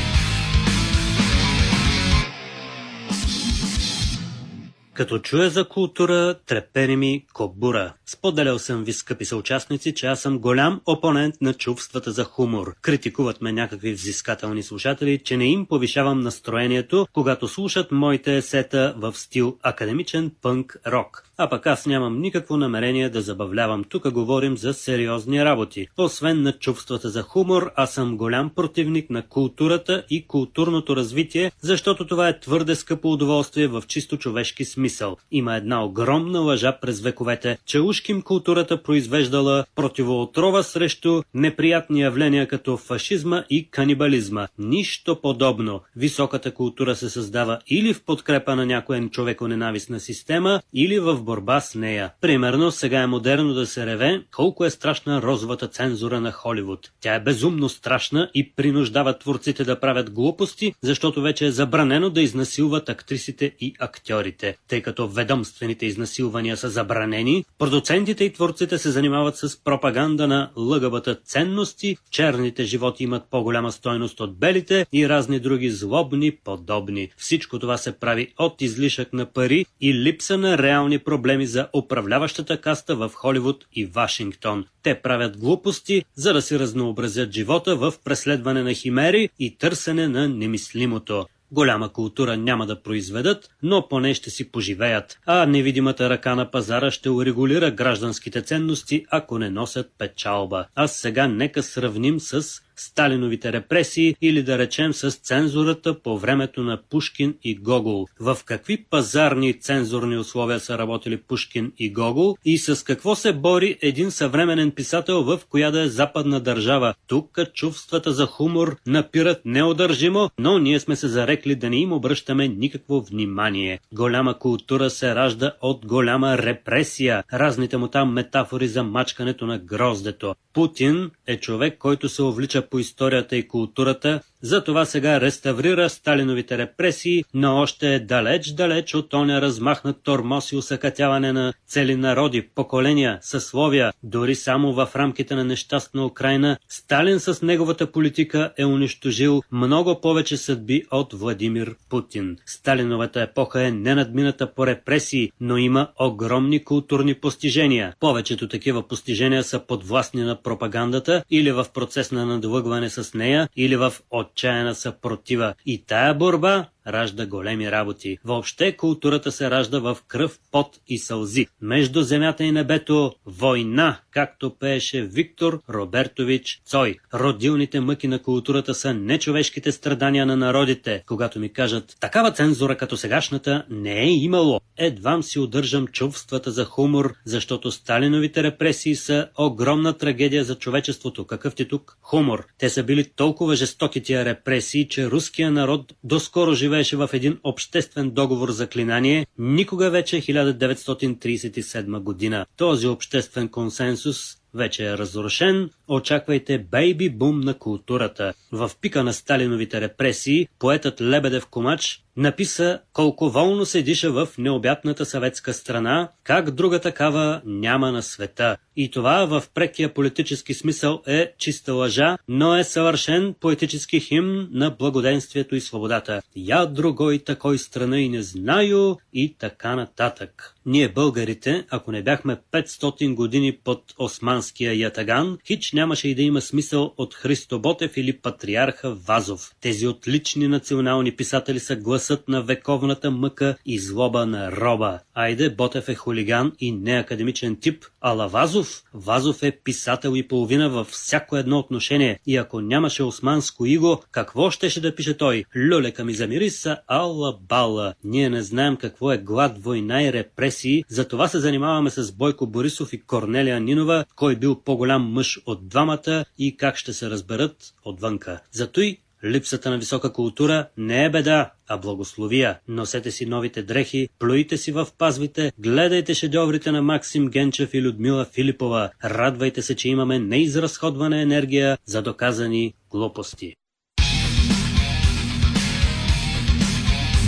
Speaker 4: Като чуя за култура, трепери ми кобура. Споделял съм ви, скъпи съучастници, че аз съм голям опонент на чувствата за хумор. Критикуват ме някакви взискателни слушатели, че не им повишавам настроението, когато слушат моите есета в стил академичен пънк рок. А пък аз нямам никакво намерение да забавлявам. Тук говорим за сериозни работи. Освен на чувствата за хумор, аз съм голям противник на културата и културното развитие, защото това е твърде скъпо удоволствие в чисто човешки смисъл. Има една огромна лъжа през вековете, че ушким културата произвеждала противоотрова срещу неприятни явления като фашизма и канибализма. Нищо подобно. Високата култура се създава или в подкрепа на някоя човеконенавистна система, или в борба с нея. Примерно, сега е модерно да се реве колко е страшна розовата цензура на Холивуд. Тя е безумно страшна и принуждава творците да правят глупости, защото вече е забранено да изнасилват актрисите и актьорите. Тъй като ведомствените изнасилвания са забранени, продуцентите и творците се занимават с пропаганда на лъгавата ценности, черните животи имат по-голяма стойност от белите и разни други злобни подобни. Всичко това се прави от излишък на пари и липса на реални проблеми за управляващата каста в Холивуд и Вашингтон. Те правят глупости, за да си разнообразят живота в преследване на химери и търсене на немислимото. Голяма култура няма да произведат, но поне ще си поживеят, а невидимата ръка на пазара ще урегулира гражданските ценности, ако не носят печалба. А сега нека сравним с Сталиновите репресии или да речем с цензурата по времето на Пушкин и Гогол. В какви пазарни цензурни условия са работили Пушкин и Гогол и с какво се бори един съвременен писател в коя да е западна държава. Тук чувствата за хумор напират неодържимо, но ние сме се зарекли да не им обръщаме никакво внимание. Голяма култура се ражда от голяма репресия. Разните му там метафори за мачкането на гроздето. Путин е човек, който се увлича по историята и културата, затова сега реставрира Сталиновите репресии, но още е далеч-далеч от оня размахнат тормоз и усъкатяване на цели народи, поколения, съсловия. Дори само в рамките на нещастна Украина, Сталин с неговата политика е унищожил много повече съдби от Владимир Путин. Сталиновата епоха е ненадмината по репресии, но има огромни културни постижения. Повечето такива постижения са подвластни на пропагандата или в процес на надлъгване с нея, или в отчаяна съпротива. И тая борба ражда големи работи. Въобще културата се ражда в кръв, пот и сълзи. Между земята и небето война, както пееше Виктор Робертович Цой. Родилните мъки на културата са нечовешките страдания на народите. Когато ми кажат, такава цензура като сегашната не е имало. Едвам си удържам чувствата за хумор, защото Сталиновите репресии са огромна трагедия за човечеството. Какъв ти тук? Хумор. Те са били толкова жестоки тия репресии, че руския народ доскоро живе живееше в един обществен договор за клинание, никога вече 1937 година. Този обществен консенсус вече е разрушен, очаквайте бейби бум на културата. В пика на Сталиновите репресии, поетът Лебедев Комач написа колко волно се диша в необятната съветска страна, как друга такава няма на света. И това в прекия политически смисъл е чиста лъжа, но е съвършен поетически химн на благоденствието и свободата. Я другой такой страна и не знаю и така нататък. Ние българите, ако не бяхме 500 години под османския ятаган, хич нямаше и да има смисъл от Христо Ботев или патриарха Вазов. Тези отлични национални писатели са гласът на вековната мъка и злоба на роба. Айде, Ботев е хулиган и неакадемичен тип, ала Вазов? Вазов е писател и половина във всяко едно отношение. И ако нямаше османско иго, какво щеше да пише той? Люлека ми замириса, алла бала. Ние не знаем какво е глад, война и репресии, затова се занимаваме с Бойко Борисов и Корнелия Нинова, кой бил по-голям мъж от двамата и как ще се разберат отвънка. Зато и Липсата на висока култура не е беда, а благословия. Носете си новите дрехи, плюйте си в пазвите, гледайте шедьоврите на Максим Генчев и Людмила Филипова. Радвайте се, че имаме неизразходвана енергия за доказани глупости.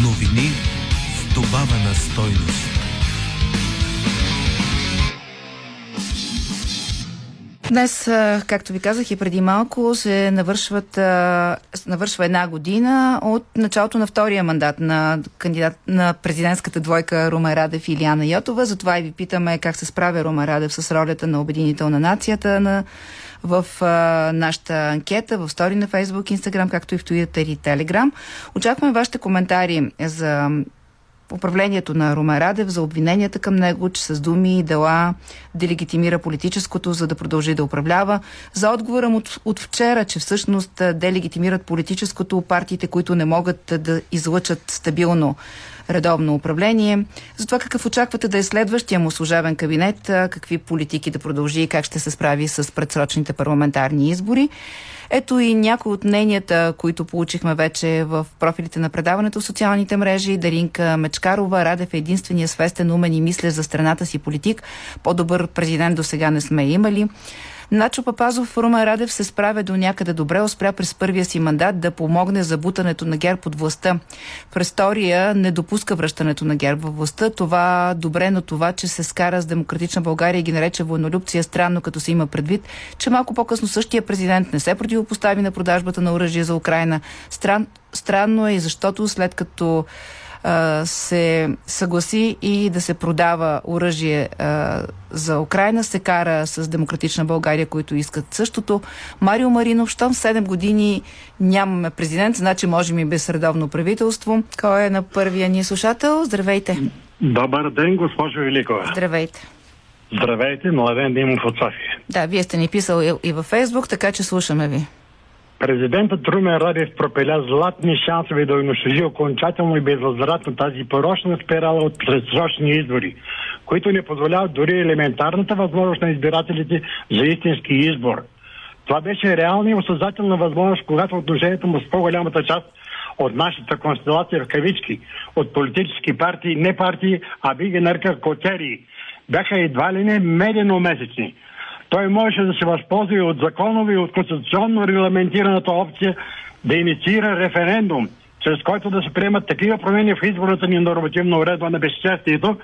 Speaker 1: Новини с добавена стойност.
Speaker 2: Днес, както ви казах и преди малко, се навършват, навършва една година от началото на втория мандат на, кандидат, на президентската двойка Рума Радев и Илияна Йотова. Затова и ви питаме как се справя Рума Радев с ролята на обединител на нацията на, в а, нашата анкета, в стори на Фейсбук, Инстаграм, както и в Twitter и Телеграм. Очакваме вашите коментари за управлението на Румен Радев, за обвиненията към него, че с думи и дела делегитимира политическото, за да продължи да управлява. За отговора му от, от вчера, че всъщност делегитимират политическото партиите, които не могат да излъчат стабилно редовно управление. За това какъв очаквате да е следващия му служебен кабинет, какви политики да продължи и как ще се справи с предсрочните парламентарни избори. Ето и някои от мненията, които получихме вече в профилите на предаването в социалните мрежи. Даринка Мечкарова, Радев е единствения свестен, умен и мисля за страната си политик. По-добър президент до сега не сме имали. Начо Папазов Румен Радев се справя до някъде добре, успя през първия си мандат да помогне за бутането на ГЕРБ от властта. През втория не допуска връщането на ГЕРБ във властта. Това добре, но това, че се скара с Демократична България и ги нарече войнолюбция, странно, като се има предвид, че малко по-късно същия президент не се противопостави на продажбата на оръжие за Украина. Стран, странно е и защото след като се съгласи и да се продава оръжие за Украина, се кара с Демократична България, които искат същото. Марио Маринов, щом 7 години нямаме президент, значи можем и без редовно правителство. Кой е на първия ни слушател? Здравейте!
Speaker 5: Добър ден, госпожо Великова.
Speaker 2: Здравейте!
Speaker 5: Здравейте, младен Димов от София.
Speaker 2: Да, вие сте ни писал и, и във Фейсбук, така че слушаме ви.
Speaker 5: Президентът Румен Радев пропиля златни шансове да унищожи окончателно и безвъзвратно тази порочна спирала от предсрочни избори, които не позволяват дори елементарната възможност на избирателите за истински избор. Това беше реална и осъзнателна възможност, когато отношението му с по-голямата част от нашата констелация в кавички, от политически партии, не партии, а би ги нарекал котерии, бяха едва ли не медено-месечни. Той можеше да се възползва и от законови и от конституционно регламентираната опция да инициира референдум, чрез който да се приемат такива промени в изборната ни нормативна уредба на безчестието,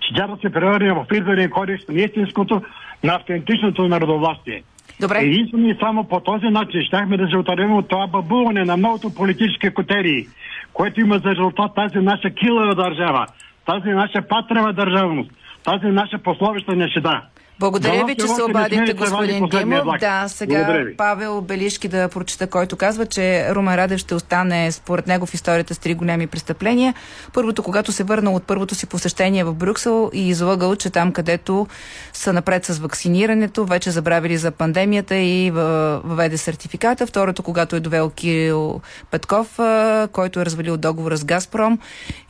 Speaker 5: че тя да се превърне в изборен кодекс на истинското, на автентичното народовластие.
Speaker 2: Добре.
Speaker 5: Единствено и само по този начин щяхме да се отървем от това бабуване на многото политически котерии, което има за резултат тази наша килава държава, тази наша патрева държавност, тази наша пословища нещета.
Speaker 2: Благодаря ви, че се обадихте, господин Димов. Да, сега. Павел Белишки да прочита, който казва, че Румен Радев ще остане според него в историята с три големи престъпления. Първото, когато се върнал от първото си посещение в Брюксел и излагал, че там, където са напред с вакцинирането, вече забравили за пандемията и въведе сертификата. Второто, когато е довел Кирил Петков, който е развалил договора с Газпром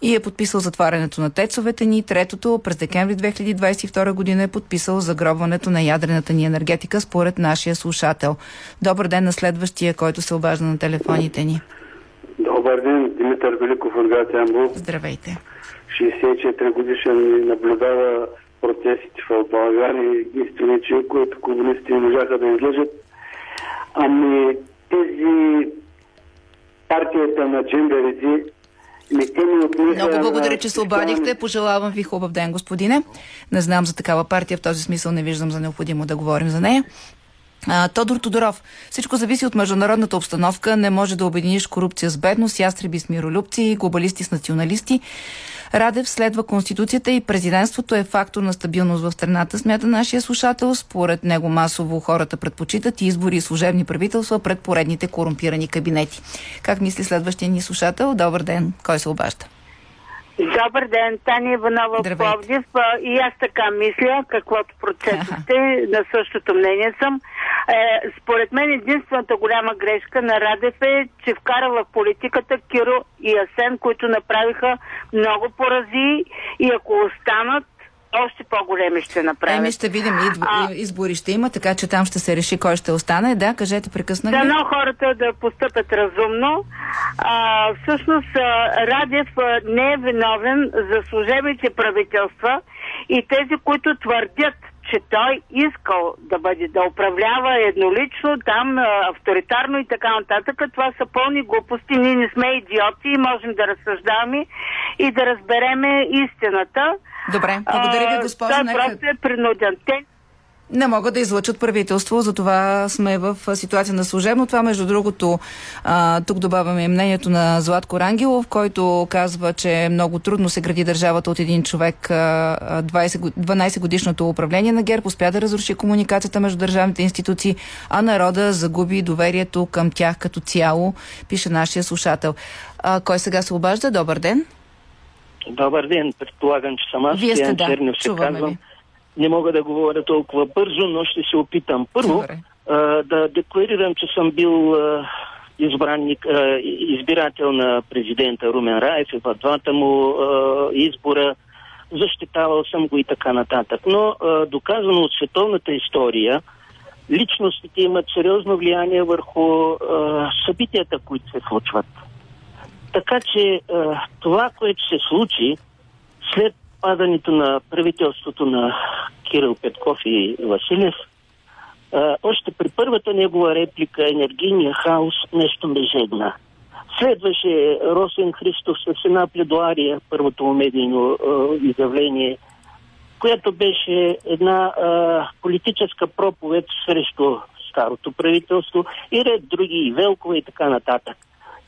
Speaker 2: и е подписал затварянето на тецовете ни. Третото, през декември 2022 година е подписал за загробването на ядрената ни енергетика, според нашия слушател. Добър ден на следващия, който се обажда на телефоните ни.
Speaker 6: Добър ден, Димитър Великов от град Ямбул.
Speaker 2: Здравейте.
Speaker 6: 64 годишен наблюдава протестите в България истини, че които комунисти не можаха да излъжат. Ами тези партията на джендерите не те ми отмиха...
Speaker 2: Много благодаря, че се обадихте. Пожелавам ви хубав ден, господине. Не знам за такава партия, в този смисъл не виждам за необходимо да говорим за нея. А, Тодор Тодоров. Всичко зависи от международната обстановка. Не може да обединиш корупция с бедност, ястреби с миролюбци, глобалисти с националисти. Радев следва Конституцията и президентството е фактор на стабилност в страната, смята нашия слушател. Според него масово хората предпочитат избори и служебни правителства пред поредните корумпирани кабинети. Как мисли следващия ни слушател? Добър ден. Кой се обажда?
Speaker 7: Добър ден, Таня Иванова в. Пловдив. И аз така мисля, каквото прочетохте, на същото мнение съм. Е, според мен единствената голяма грешка на Радев е, че вкара в политиката Киро и Асен, които направиха много порази и ако останат, още по-големи ще направят.
Speaker 2: Еми ще видим. Идв...
Speaker 7: А-
Speaker 2: Избори ще има, така че там ще се реши кой ще остане. Да, кажете, прекъснах ви.
Speaker 7: Дано хората да постъпят разумно. А, всъщност Радев не е виновен за служебните правителства и тези, които твърдят, че той искал да бъде, да управлява еднолично, там авторитарно и така нататък. Това са пълни глупости. Ние не сме идиоти и можем да разсъждаваме и да разбереме истината.
Speaker 2: Добре, благодаря ви, госпожо.
Speaker 7: Той просто е принуден. Те
Speaker 2: не могат да излъчат правителство, затова сме в ситуация на служебно. Това, между другото, а, тук добавяме мнението на Златко Рангелов, който казва, че много трудно се гради държавата от един човек. А, а, 20, го- 12 годишното управление на ГЕРБ успя да разруши комуникацията между държавните институции, а народа загуби доверието към тях като цяло, пише нашия слушател. А, кой сега се обажда? Добър ден.
Speaker 8: Добър ден, предполагам, че съм аз.
Speaker 2: Вие сте, да.
Speaker 8: Чернев се
Speaker 2: Чуваме
Speaker 8: казвам.
Speaker 2: ви.
Speaker 8: Не мога да говоря толкова бързо, но ще се опитам. Първо,
Speaker 2: Добре.
Speaker 8: а, да декларирам, че съм бил а, избранник, а, избирател на президента Румен Раев и в двата му а, избора. Защитавал съм го и така нататък. Но а, доказано от световната история, личностите имат сериозно влияние върху а, събитията, които се случват. Така че а, това, което се случи след падането на правителството на Кирил Петков и Василев, а, още при първата негова реплика енергийния хаос нещо ме жегна. Следваше Росен Христов с една пледуария, първото му медийно изявление, което беше една а, политическа проповед срещу старото правителство и ред други, и Велкова и така нататък.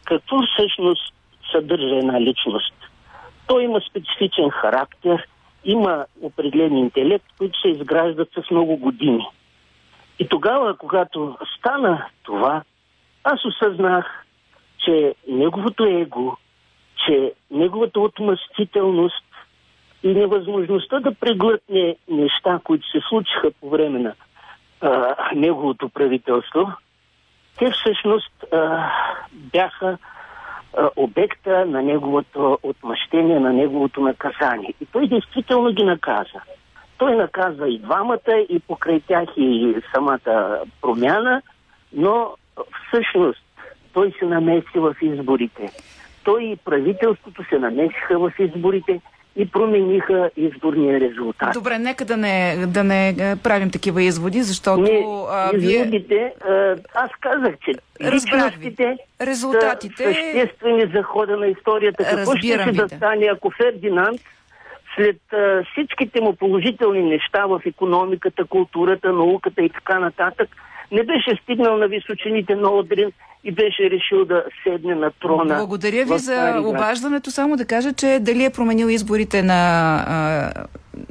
Speaker 8: Какво всъщност съдържа една личност? Той има специфичен характер, има определен интелект, които се изграждат с много години. И тогава, когато стана това, аз осъзнах, че неговото его, че неговата отмъстителност и невъзможността да преглътне неща, които се случиха по време на а, неговото правителство, те всъщност а, бяха обекта на неговото отмъщение, на неговото наказание. И той действително ги наказа. Той наказа и двамата, и покрай тях и самата промяна, но всъщност той се намеси в изборите. Той и правителството се намесиха в изборите и промениха изборния резултат.
Speaker 2: Добре, нека да не, да не е, правим такива изводи, защото
Speaker 8: Не,
Speaker 2: а,
Speaker 8: изводите,
Speaker 2: вие...
Speaker 8: аз казах, че
Speaker 2: Разбрах ви. Резултатите-
Speaker 8: са съществени за хода на историята. Какво ще
Speaker 2: Разбирам
Speaker 8: се
Speaker 2: ви,
Speaker 8: да
Speaker 2: да.
Speaker 8: стане, ако Фердинанд след а, всичките му положителни неща в економиката, културата, науката и така нататък, не беше стигнал на височините на Одрин и беше решил да седне на трона.
Speaker 2: Благодаря ви за обаждането. Само да кажа, че дали е променил изборите на а,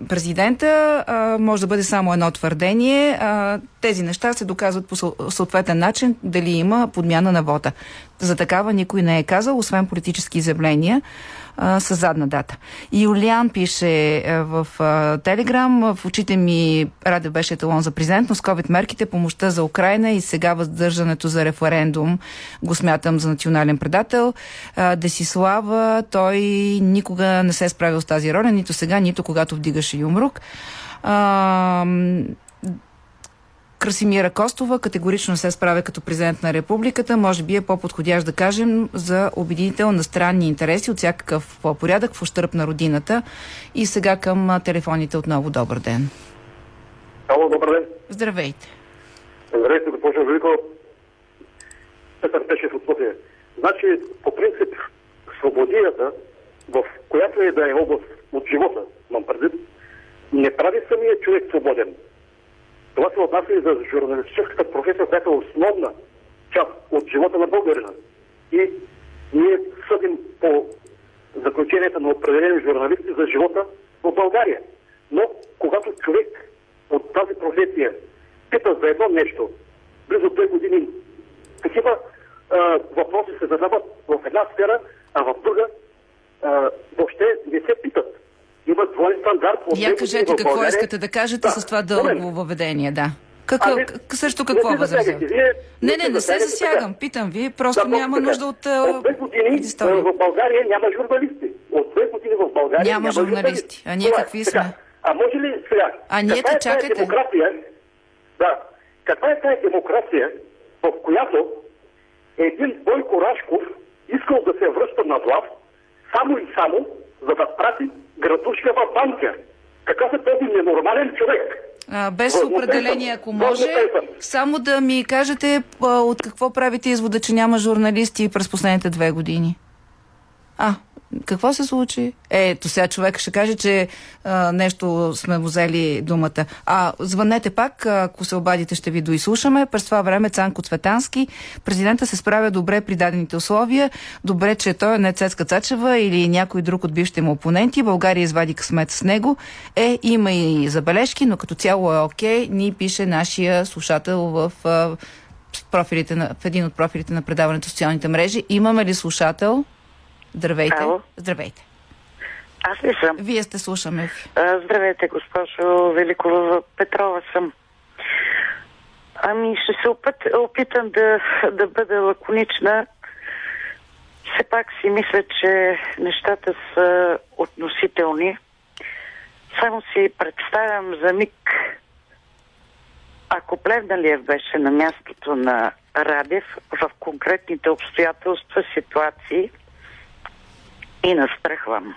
Speaker 2: президента, а, може да бъде само едно твърдение. А, тези неща се доказват по съ- съответен начин, дали има подмяна на вода. За такава никой не е казал, освен политически изявления а, с задна дата. И Юлиан пише а, в а, Телеграм, в очите ми Раде беше талон за президент, но с COVID мерките, помощта за Украина и сега въздържането за референдум го смятам за национален предател. А, Десислава, той никога не се е справил с тази роля, нито сега, нито когато вдигаше юмрук. А, Красимира Костова категорично се справя като президент на републиката. Може би е по-подходящ да кажем за обединител на странни интереси от всякакъв порядък в ущърп на родината. И сега към телефоните отново. Добър ден.
Speaker 9: Ало, добър ден.
Speaker 2: Здравейте.
Speaker 9: Здравейте, госпожо Великова. Петър Пешев от София. Значи, по принцип, свободията, в която е да е област от живота, имам предвид, не прави самия човек свободен. Това се отнася и за журналистическата професия, която е основна част от живота на българина. И ние съдим по заключенията на определени журналисти за живота в България. Но когато човек от тази професия пита за едно нещо, близо две години, такива а, въпроси се задават в една сфера, а в друга а, въобще не се питат. Има двоен стандарт.
Speaker 2: Я
Speaker 9: години
Speaker 2: кажете какво
Speaker 9: България.
Speaker 2: искате да кажете с това дълго въведение, да. Какво,
Speaker 9: Ами,
Speaker 2: също какво?
Speaker 9: Вие
Speaker 2: Не, не, не се засягам.
Speaker 9: така.
Speaker 2: Питам ви, просто
Speaker 9: Да,
Speaker 2: няма
Speaker 9: така.
Speaker 2: нужда от
Speaker 9: От две години
Speaker 2: предистория.
Speaker 9: а, в България няма журналисти. От две години в България
Speaker 2: Няма
Speaker 9: няма,
Speaker 2: журналисти. А ние
Speaker 9: Това е.
Speaker 2: какви
Speaker 9: Така.
Speaker 2: сме?
Speaker 9: А може ли сега?
Speaker 2: А ние
Speaker 9: каква е
Speaker 2: чакайте.
Speaker 9: Тази демокрация? Да. Каква е тази демокрация, в която един Бойко Рашков искал да се връща на власт само и само, за да прати градушка в банка? Какъв е този ненормален човек?
Speaker 2: А, без
Speaker 9: Възмутен
Speaker 2: определение, ако може,
Speaker 9: Възмутен
Speaker 2: само да ми кажете а, от какво правите извода, че няма журналисти през последните две години. А, какво се случи? Ето сега човек ще каже, че а, нещо сме му взели думата. А, звънете пак, ако се обадите, ще ви доизслушаме. През това време Цанко Цветански, президента се справя добре при дадените условия. Добре, че той е не Цецка Цачева или някой друг от бившите му опоненти. България извади късмет с него. Е, има и забележки, но като цяло е окей. Ни пише нашия слушател в профилите на, в един от профилите на предаването в социалните мрежи. Имаме ли слушател? Здравейте.
Speaker 10: Ало.
Speaker 2: Здравейте.
Speaker 10: Аз ли съм?
Speaker 2: Вие сте слушаме.
Speaker 10: А, здравейте, госпожо Великова. Петрова съм. Ами, ще се опит, опитам да, да бъда лаконична. Все пак си мисля, че нещата са относителни. Само си представям за миг, ако Плевналиев беше на мястото на Радев в конкретните обстоятелства, ситуации и настръхвам.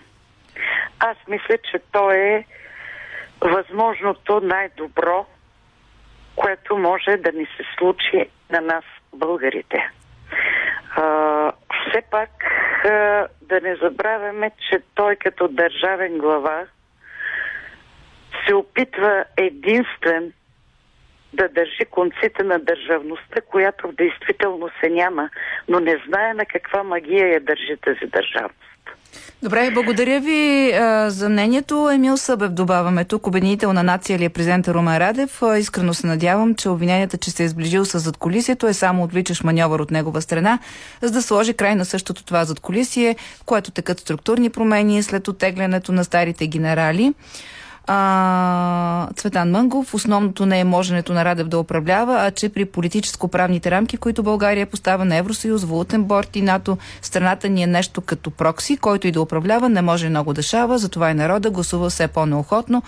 Speaker 10: Аз мисля, че то е възможното най-добро, което може да ни се случи на нас, българите. А, все пак а, да не забравяме, че той като държавен глава се опитва единствен да държи конците на държавността, която в действителност се няма, но не знае на каква магия я държи тази държавност.
Speaker 2: Добре, благодаря ви а, за мнението. Емил Събев добавяме тук, обединителна нация ли е президента Румен Радев. Искрено се надявам, че обвиненията, че се е сближил с задколисието е само отвличаш маньовър от негова страна, за да сложи край на същото това задколисие, което текат структурни промени след оттеглянето на старите генерали. А, Цветан Мънгов, основното не е моженето на Радев да управлява, а че при политическо-правните рамки, които България поставя на Евросъюз, Валутен борт и НАТО, страната ни е нещо като прокси, който и да управлява, не може много да шава, затова и народа гласува все по-неохотно.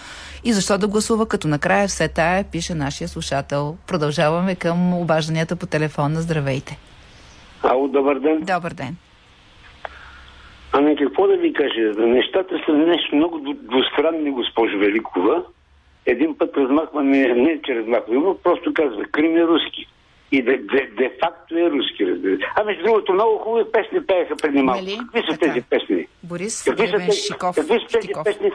Speaker 2: И защо да гласува, като накрая все тая, пише нашия слушател. Продължаваме към обажданията по телефона. Здравейте!
Speaker 11: Ало, добър ден.
Speaker 2: Добър ден.
Speaker 11: Ами какво да ви кажа? Нещата са нещо много двустранни, госпожо Великова. Един път размахваме, не че размахваме, просто казва, Крим е руски. И де, де, де факто е руски, разбира. А между другото, много хубави песни пееха преди малко.
Speaker 2: Нали?
Speaker 11: Какви са
Speaker 2: Така.
Speaker 11: тези песни?
Speaker 2: Борис
Speaker 11: Какви са тези,
Speaker 2: Шиков.
Speaker 11: какви са тези
Speaker 2: Штиков.
Speaker 11: песни?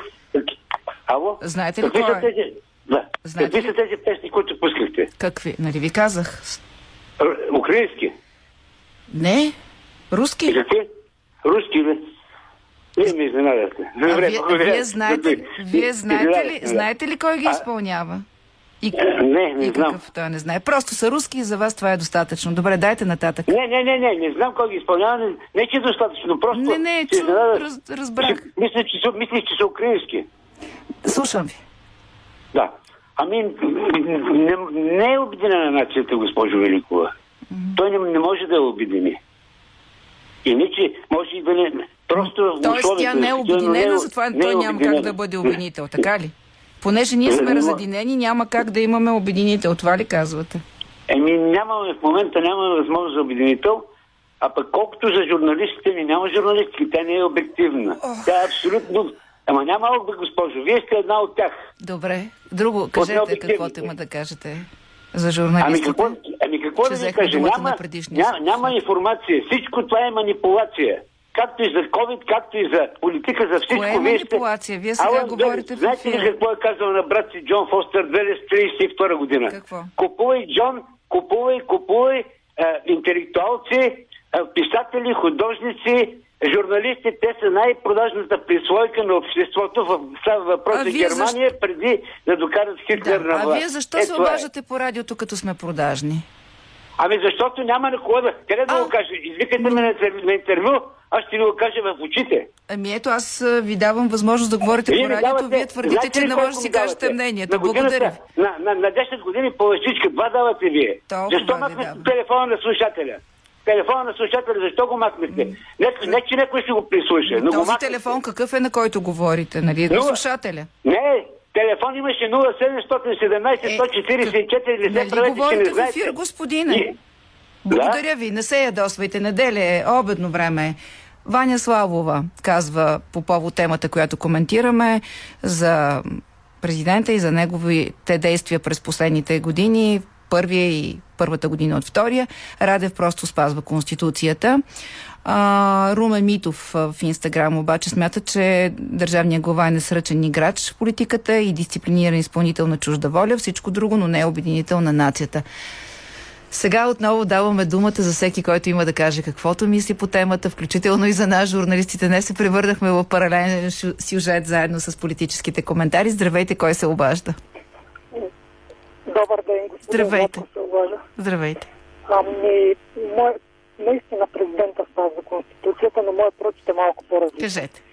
Speaker 11: Ало?
Speaker 2: Знаете ли
Speaker 11: какви
Speaker 2: кой
Speaker 11: са
Speaker 2: е?
Speaker 11: тези? Да.
Speaker 2: Знаете
Speaker 11: какви
Speaker 2: ли?
Speaker 11: са тези песни, които пускахте?
Speaker 2: Какви? Нали ви казах?
Speaker 11: Р- Украински?
Speaker 2: Не,
Speaker 11: И
Speaker 2: руски.
Speaker 11: какви? Руски ли? Вие ме изненадахте. Добре,
Speaker 2: вие,
Speaker 11: благодаря.
Speaker 2: вие, знаете, вие знаете, ли, знаете ли кой ги изпълнява? И,
Speaker 11: Не, не
Speaker 2: и
Speaker 11: знам.
Speaker 2: какъв той не знае. Просто са руски и за вас това е достатъчно. Добре, дайте нататък.
Speaker 11: Не, не, не, не, не знам кой ги изпълнява. Не, не че е достатъчно, просто...
Speaker 2: Не, не, чу,
Speaker 11: изненадах.
Speaker 2: раз, разбрах.
Speaker 11: Че- Мисля, че са, мислих, че са украински.
Speaker 2: Слушам ви.
Speaker 11: Да. Ами, не, не е обединена нацията, госпожо Великова. Той не, не може да я обедини. Иначе може и да не... Просто
Speaker 2: Тоест тя не е
Speaker 11: на света, но
Speaker 2: обединена,
Speaker 11: е-
Speaker 2: затова
Speaker 11: не е
Speaker 2: той няма как да бъде обединител, така ли? Понеже ние сме
Speaker 11: Не,
Speaker 2: разединени, няма как да имаме обединител. Това ли казвате?
Speaker 11: Еми, нямаме в момента нямаме възможност за обединител, а пък колкото за журналистите ми няма журналистки, тя не е обективна. Тя е абсолютно... Ама няма бе, госпожо, вие сте една от тях.
Speaker 2: Добре. Друго, кажете каквото има да кажете за
Speaker 11: Ами
Speaker 2: журналистите.
Speaker 11: какво, ами какво да ви кажа? Няма,
Speaker 2: на предишния
Speaker 11: ня, няма информация. Всичко това е манипулация. Както и за COVID, както и за политика, за всичко.
Speaker 2: Кое е манипулация? Вие сега
Speaker 11: Алън
Speaker 2: говорите в
Speaker 11: Знаете ли какво е казал на брат си Джон Фостер 1932 година?
Speaker 2: Какво?
Speaker 11: Купувай, Джон, купувай, купувай е, интелектуалци, е, писатели, художници, журналисти. Те са най-продажната прислойка на обществото. В, става въпрос
Speaker 2: А
Speaker 11: за Германия преди да докарат Хитлер на
Speaker 2: А
Speaker 11: власт.
Speaker 2: вие защо
Speaker 11: Е,
Speaker 2: се
Speaker 11: е.
Speaker 2: обаждате по радиото, като сме продажни?
Speaker 11: Ами защото няма на кого да... Къде да
Speaker 2: А.
Speaker 11: го кажа? Извикайте ме на, на интервю, аз ще ви го кажа в очите.
Speaker 2: Ами ето, аз а, ви давам възможност да говорите
Speaker 11: Вие
Speaker 2: по радиото,
Speaker 11: давате-
Speaker 2: вие твърдите, че не може да си кажете мнението.
Speaker 11: На
Speaker 2: Благодаря.
Speaker 11: На, на, на 10 години по лъжичка, два давате вие.
Speaker 2: Толкова
Speaker 11: защо махнете телефона на слушателя? Телефона на слушателя, защо го махнете? Не, не, че някой ще го прислуша, но го
Speaker 2: Този
Speaker 11: махнете.
Speaker 2: телефон какъв е, на който говорите, нали? На слушателя.
Speaker 11: Не, телефон имаше 0717 144, не се правете, че не знаете.
Speaker 2: ефир, господине?
Speaker 11: И-
Speaker 2: Благодаря ви. Не се ядосвайте. Неделя е обедно време. Ваня Славова казва по повод темата, която коментираме за президента и за неговите действия през последните години, първия и първата година от втория. Радев просто спазва Конституцията. А, Румен Митов в Инстаграм обаче смята, че държавният глава е несръчен играч в политиката и дисциплиниран изпълнител на чужда воля, всичко друго, но не е обединител на нацията. Сега отново даваме думата за всеки, който има да каже каквото мисли по темата, включително и за нас, журналистите. Днес се превърнахме в паралелен сюжет заедно с политическите коментари. Здравейте, кой се обажда?
Speaker 12: Добър ден, господин
Speaker 2: Здравейте. Здравейте.
Speaker 12: Ами, мой, наистина президента спазва Конституцията, но моят прочит е малко по-различен.
Speaker 2: Кажете.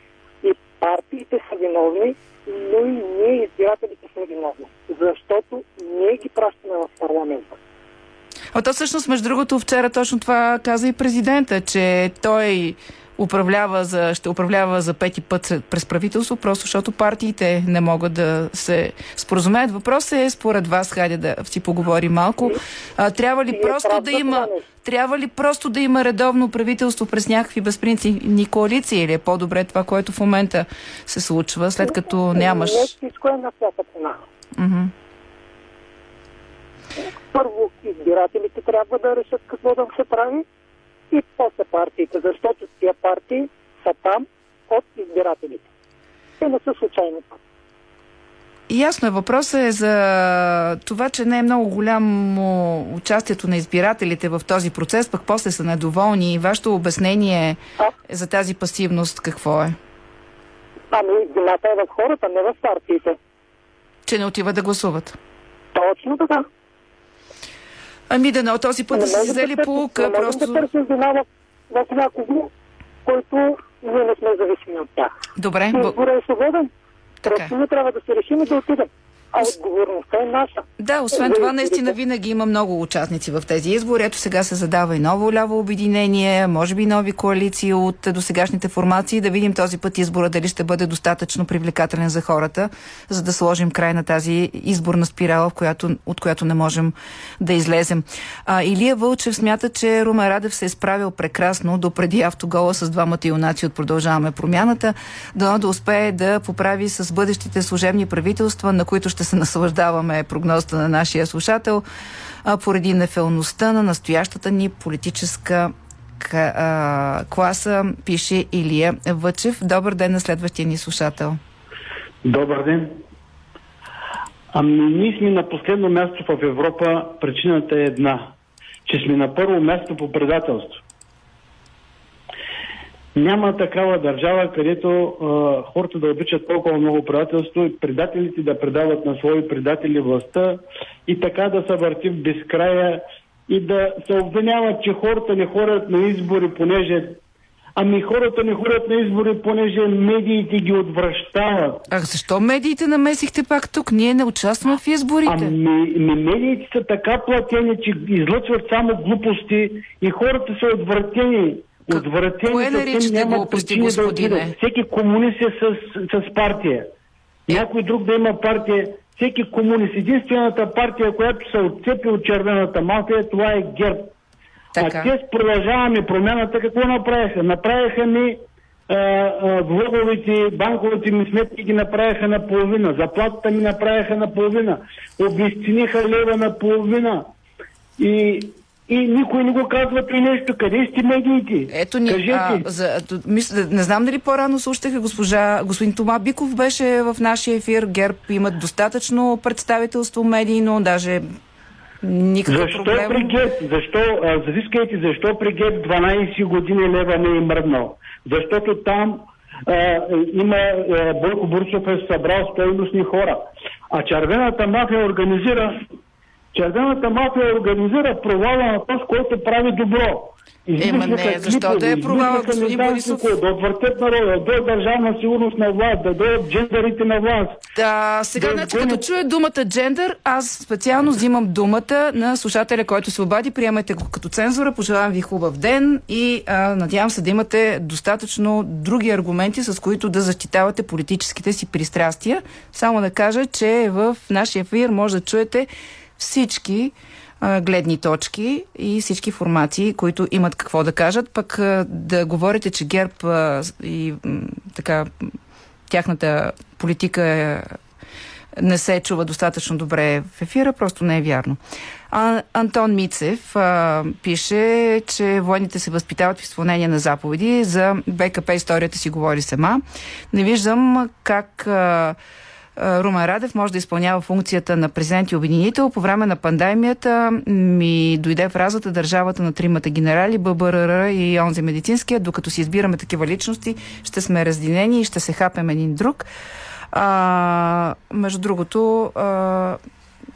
Speaker 12: И партиите са виновни, но и ние, избирателите, сме виновни. Защото ние ги пращаме в парламента.
Speaker 2: А то всъщност, между другото, вчера точно това каза и президента, че той управлява за, ще управлява за пети път през правителство, просто защото партиите не могат да се споразумеят. Въпросът е, според вас, хайде да си поговорим малко, а, трябва ли просто да има трябва ли просто да има редовно правителство през някакви безпринципни коалиции или е по-добре това, което в момента се случва, след като нямаш...
Speaker 12: Не всичко е на всяка цена. Първо избирателите трябва да решат какво да се прави и после партиите, защото тия партии са там от избирателите. Те не са случайни.
Speaker 2: Ясно е, въпросът е за това, че не е много голямо участието на избирателите в този процес, пък после са недоволни. И вашето обяснение за тази пасивност какво е?
Speaker 12: Ами вината е в хората, не в партиите.
Speaker 2: Че не отиват да гласуват.
Speaker 12: Точно така.
Speaker 2: Ами да, но този път да си взели полука, просто...
Speaker 12: да търсим вина в, в някого, който ние не сме зависими от тях.
Speaker 2: Добре,
Speaker 12: Избора е свободен. Просто не трябва да се решим и да отидем. А отговорността е наша.
Speaker 2: Да, освен това, наистина винаги има много участници в тези избори. Ето сега се задава и ново ляво обединение, може би нови коалиции от досегашните формации. Да видим този път избора дали ще бъде достатъчно привлекателен за хората, за да сложим край на тази изборна спирала, в която, от която не можем да излезем. А, Илия Вълчев смята, че Румен Радев се е справил прекрасно до преди автогола с двамата юнаци от Продължаваме промяната, да, да успее да поправи с бъдещите служебни правителства, на които ще се наслаждаваме прогнозата на нашия слушател, а, поради нефелността на настоящата ни политическа класа, пише Илия Въчев. Добър ден на следващия ни слушател.
Speaker 13: Добър ден. Ами ние сме на последно място в Европа. Причината е една, че сме на първо място по предателство. Няма такава държава, където а, хората да обичат толкова много предателство и предателите да предават на свои предатели властта и така да се върти в безкрая и да се обвиняват, че хората не ходят на избори, понеже Ами хората не ходят на избори, понеже медиите ги отвръщават.
Speaker 2: А защо медиите намесихте пак тук? Ние не участваме в изборите.
Speaker 13: Ами, ми, медиите са така платени, че излъчват само глупости и хората са отвратени. Отвратени,
Speaker 2: Кое наричате глупости, господине?
Speaker 13: Да Всеки комунист е с, с партия. Някой друг да има партия. Всеки комунист. Единствената партия, която се отцепи от червената мафия, това е ГЕРБ.
Speaker 2: Така.
Speaker 13: А те с продължаваме промяната, какво направиха? Направиха ми а, а, влоговите, банковите ми сметки ги направиха на половина. Заплатата ми направиха на половина. Обесцениха лева на половина. И, и никой не го казва при нещо. Къде сте медиите?
Speaker 2: Ето ни,
Speaker 13: Кажете.
Speaker 2: а, за, мисля, не знам дали по-рано слушахте госпожа, господин Тома Биков беше в нашия ефир. ГЕРБ имат достатъчно представителство медийно, даже никакъв
Speaker 13: Защо
Speaker 2: проблем.
Speaker 13: при ГЕРБ? Защо, а, завискайте, защо при ГЕРБ 12 години лева не е мръднал? Защото там а, има а, Бойко Бурсов е събрал стойностни хора. А червената мафия организира червената мафия организира провала на този, който прави добро.
Speaker 2: Ема не,
Speaker 13: Измисляха
Speaker 2: защо
Speaker 13: клипове,
Speaker 2: да е провал,
Speaker 13: измисляха
Speaker 2: господин Борисов?
Speaker 13: Да отвъртят народа, да дойде държавна сигурност на власт, да дойдат джендерите на власт.
Speaker 2: Да, сега,
Speaker 13: Да
Speaker 2: значи,
Speaker 13: изгонят-
Speaker 2: като чуя думата джендър, аз специално взимам думата на слушателя, който се обади. Приемайте го като цензура. Пожелавам ви хубав ден и а, надявам се да имате достатъчно други аргументи, с които да защитавате политическите си пристрастия. Само да кажа, че в нашия ефир може да чуете всички а, гледни точки и всички формации, които имат какво да кажат, пък а, да говорите, че ГЕРБ а, и м, така тяхната политика е, не се чува достатъчно добре в ефира, просто не е вярно. А, Антон Мицев а, пише, че военните се възпитават в изпълнение на заповеди. За БКП историята си говори сама. Не виждам как а, Румен Радев може да изпълнява функцията на президент и обединител. По време на пандемията ми дойде фразата държавата на тримата генерали, ББРР и онзи медицинския. Докато си избираме такива личности, ще сме разделени и ще се хапем един друг. А, между другото, а,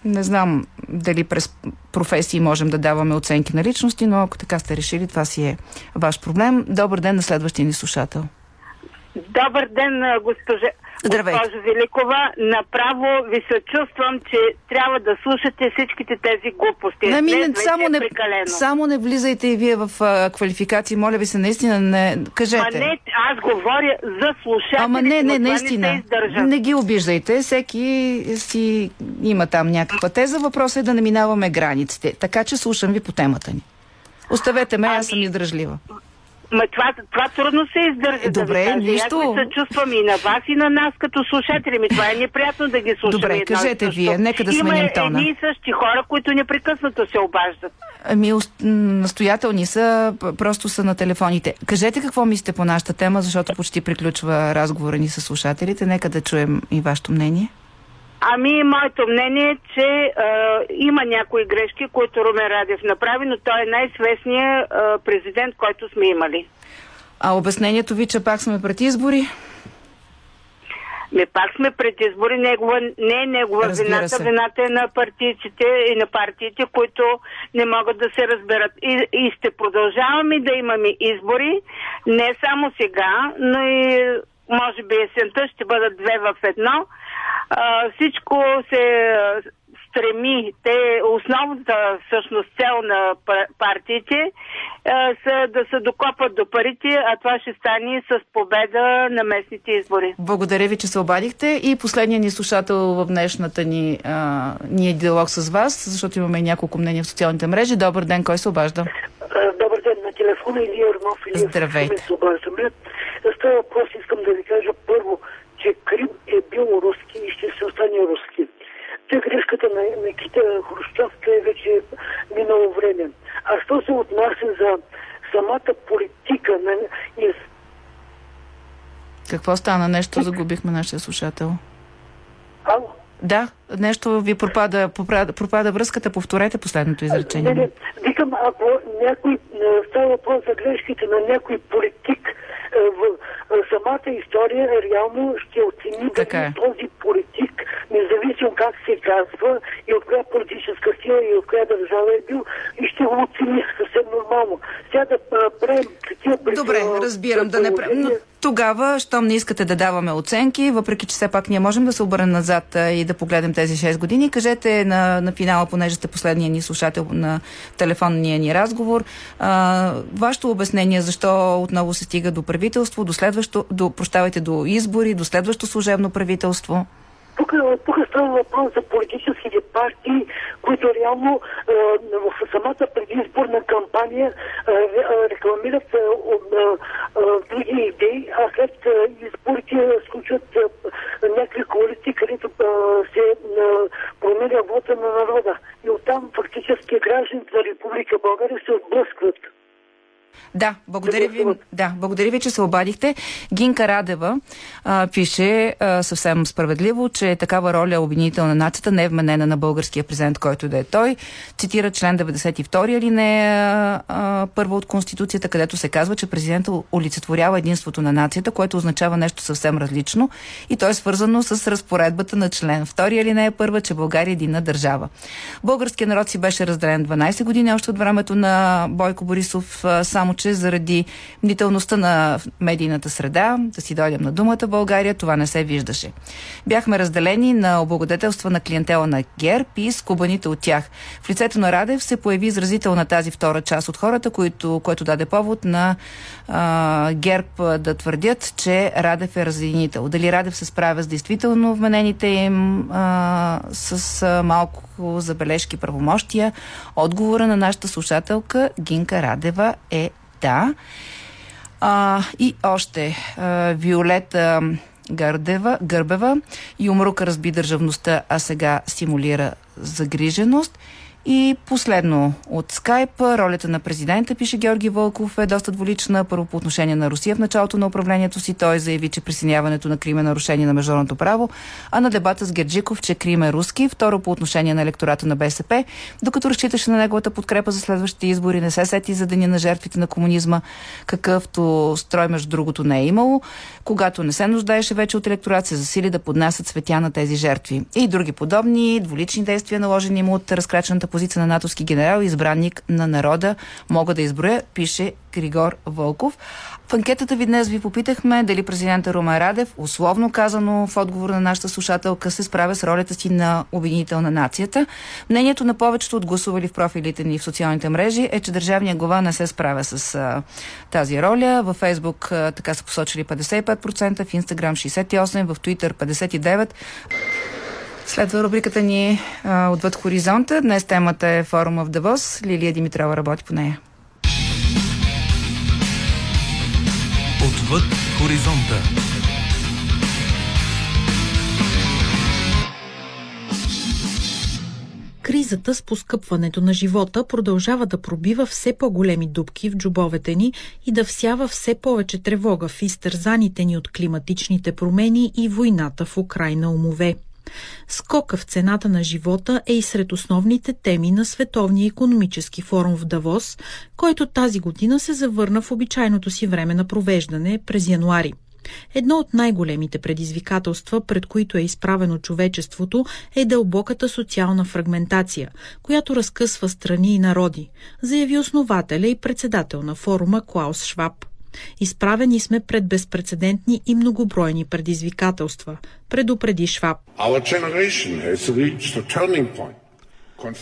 Speaker 2: не знам дали през професии можем да даваме оценки на личности, но ако така сте решили, това си е ваш проблем. Добър ден на следващия ни слушател.
Speaker 7: Добър ден, госпожа,
Speaker 2: Здравейте.
Speaker 7: госпожа Великова. Направо ви съчувствам, че трябва да слушате всичките тези глупости.
Speaker 2: Не, ми, не,
Speaker 7: вече
Speaker 2: само,
Speaker 7: е
Speaker 2: не,
Speaker 7: прекалено.
Speaker 2: само не влизайте и вие в а, квалификации. Моля ви се, наистина не... Кажете.
Speaker 7: Ма не, аз говоря за слушателите,
Speaker 2: Ама не, не, наистина.
Speaker 7: Не, се.
Speaker 2: Не ги обиждайте. Всеки си има там някаква теза. Въпросът е да не минаваме границите. Така че слушам ви по темата ни. Оставете ме, аз съм издръжлива.
Speaker 7: Ма това, това трудно се издържа.
Speaker 2: Добре,
Speaker 7: да кажа.
Speaker 2: нищо.
Speaker 7: Аз се съчувствам и на вас, и на нас като слушатели. Ми това е неприятно да ги слушаме.
Speaker 2: Добре,
Speaker 7: едно
Speaker 2: кажете
Speaker 7: също.
Speaker 2: вие, нека да сменим
Speaker 7: Има
Speaker 2: тона.
Speaker 7: едни и същи хора, които непрекъснато се обаждат.
Speaker 2: Ами, настоятелни са, просто са на телефоните. Кажете какво мислите по нашата тема, защото почти приключва разговора ни с слушателите. Нека да чуем и вашето мнение.
Speaker 7: Ами, моето мнение е, че а, има някои грешки, които Румен Радев направи, но той е най-свестният а, президент, който сме имали.
Speaker 2: А обяснението ви, че пак сме пред избори?
Speaker 7: Ме пак сме пред избори, негова, не е негова
Speaker 2: Разбира
Speaker 7: вината,
Speaker 2: се.
Speaker 7: вината е на партийците и на партиите, които не могат да се разберат. И, и ще продължаваме да имаме избори, не само сега, но и може би есента ще бъдат две в едно. А, всичко се стреми, те, основната всъщност цел на партиите е, са да се докопат до парите, а това ще стане с победа на местните избори.
Speaker 2: Благодаря ви, че се обадихте и последният ни слушател в днешната ни, а, ни диалог с вас, защото имаме няколко мнения в социалните мрежи. Добър ден, кой се обажда?
Speaker 14: Добър ден на телефона Илия Арнов.
Speaker 2: Илия Здравейте.
Speaker 14: Се обаждаме. Става въпрос, искам да ви кажа първо, че Крим е бил руски и ще се остане руски. Те грешката на Никита Хрущовка е вече минало време. А що се отнася за самата политика на...
Speaker 2: Какво стана? Нещо загубихме нашия слушател.
Speaker 14: Ало?
Speaker 2: Да, нещо ви пропада, пропада, пропада връзката. Повторете последното изречение.
Speaker 14: Не, не, викам, ако някой става въпрос за грешките на някой политик, самата история реално ще оцени
Speaker 2: така
Speaker 14: е. този политик, независимо как се казва и от коя политическа сила и от коя държава е бил, и ще го оцени съвсем нормално. Сега да правим такива
Speaker 2: Добре, разбирам, да не правим. Тогава, щом не искате да даваме оценки, въпреки че все пак ние можем да се обърнем назад и да погледнем тези 6 години, кажете на, на финала, понеже сте последния ни слушател на телефонния ни разговор, а, вашето обяснение защо отново се стига до правителство, до следващо, до, прощавайте, до избори, до следващо служебно правителство?
Speaker 14: Тук, тук става въпрос за политическите партии, които реално е, в самата предизборна кампания е, рекламират е, други идеи, а след изборите случват някакви коалиции, където се променя вода на народа. И оттам фактически гражданите на Република България се отблъскват.
Speaker 2: Да, благодаря ви, да, благодаря ви, че се обадихте. Гинка Радева а, пише а, съвсем справедливо, че такава роля обвинител на нацията не е вменена на българския президент, който да е той. Цитира член 92 алинея първа от Конституцията, където се казва, че президентът олицетворява единството на нацията, което означава нещо съвсем различно и то е свързано с разпоредбата на член 2 алинея първа, че България е единна държава. Българският народ си беше разделен 12 години още от времето на Бойко Борисов, само че заради мнителността на медийната среда, да си дойдем на думата България, това не се виждаше. Бяхме разделени на облагодетелства на клиентела на ГЕРБ и скубаните от тях. В лицето на Радев се появи изразител на тази втора част от хората, които, който даде повод на а, ГЕРБ да твърдят, че Радев е разединител. Дали Радев се справя с действително вменените им а, с а, малко забележки правомощия? Отговора на нашата слушателка Гинка Радева е да. А, и още а, Виолета Гърдева, Гърбева. Юмрука разби държавността, а сега стимулира загриженост. И последно от скайп, ролята на президента, пише Георги Вълков, е доста дволична. Първо по отношение на Русия в началото на управлението си. Той заяви, че присъединяването на Крим е нарушение на международното право, а на дебата с Герджиков, че Крим е руски. Второ по отношение на електората на БСП, докато разчиташе на неговата подкрепа за следващите избори, не се сети за деня на жертвите на комунизма, какъвто строй между другото не е имало. Когато не се нуждаеше вече от електорат, се засили да поднасят светя на тези жертви. И други подобни дволични действия, наложени му от разкрачената позиция на натовски генерал, избранник на народа, мога да изброя, пише Григор Вълков. В анкетата ви днес ви попитахме дали президента Румен Радев, условно казано в отговор на нашата слушателка, се справя с ролята си на обвинител на нацията. Мнението на повечето от гласували в профилите ни в социалните мрежи е, че държавният глава не се справя с а, тази роля. Във Фейсбук а, така са посочили 55%, в Инстаграм 68%, в Твитър 59%. Следва рубриката ни а, Отвъд хоризонта. Днес темата е форума в Давос. Лилия Димитрова работи по нея.
Speaker 1: Отвъд хоризонта.
Speaker 15: Кризата с поскъпването на живота продължава да пробива все по-големи дубки в джобовете ни и да всява все повече тревога в изтързаните ни от климатичните промени и войната в Украина умове. Скока в цената на живота е и сред основните теми на Световния економически форум в Давос, който тази година се завърна в обичайното си време на провеждане през януари. Едно от най-големите предизвикателства, пред които е изправено човечеството, е дълбоката социална фрагментация, която разкъсва страни и народи, заяви основателя и председател на форума Клаус Шваб. Изправени сме пред безпредседентни и многобройни предизвикателства, предупреди Шваб.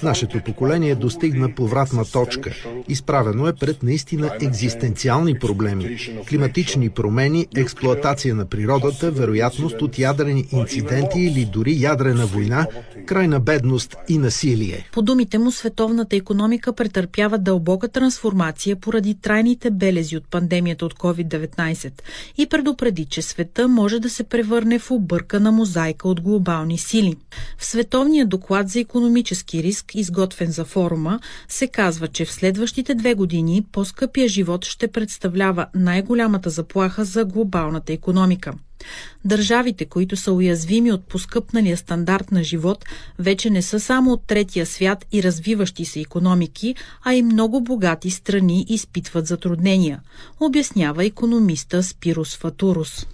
Speaker 16: Нашето поколение достигна повратна точка. Изправено е пред наистина екзистенциални проблеми. Климатични промени, експлоатация на природата, вероятност от ядрени инциденти или дори ядрена война, крайна бедност и насилие.
Speaker 15: По думите му, световната економика претърпява дълбока трансформация поради трайните белези от пандемията от COVID-19 и предупреди, че света може да се превърне в объркана мозайка от глобални сили. В световния доклад за економически риск, изготвен за форума, се казва, че в следващите две години по-скъпия живот ще представлява най-голямата заплаха за глобалната економика. Държавите, които са уязвими от поскъпналия стандарт на живот, вече не са само от третия свят и развиващи се економики, а и много богати страни изпитват затруднения, обяснява економиста Спирус Фатурус.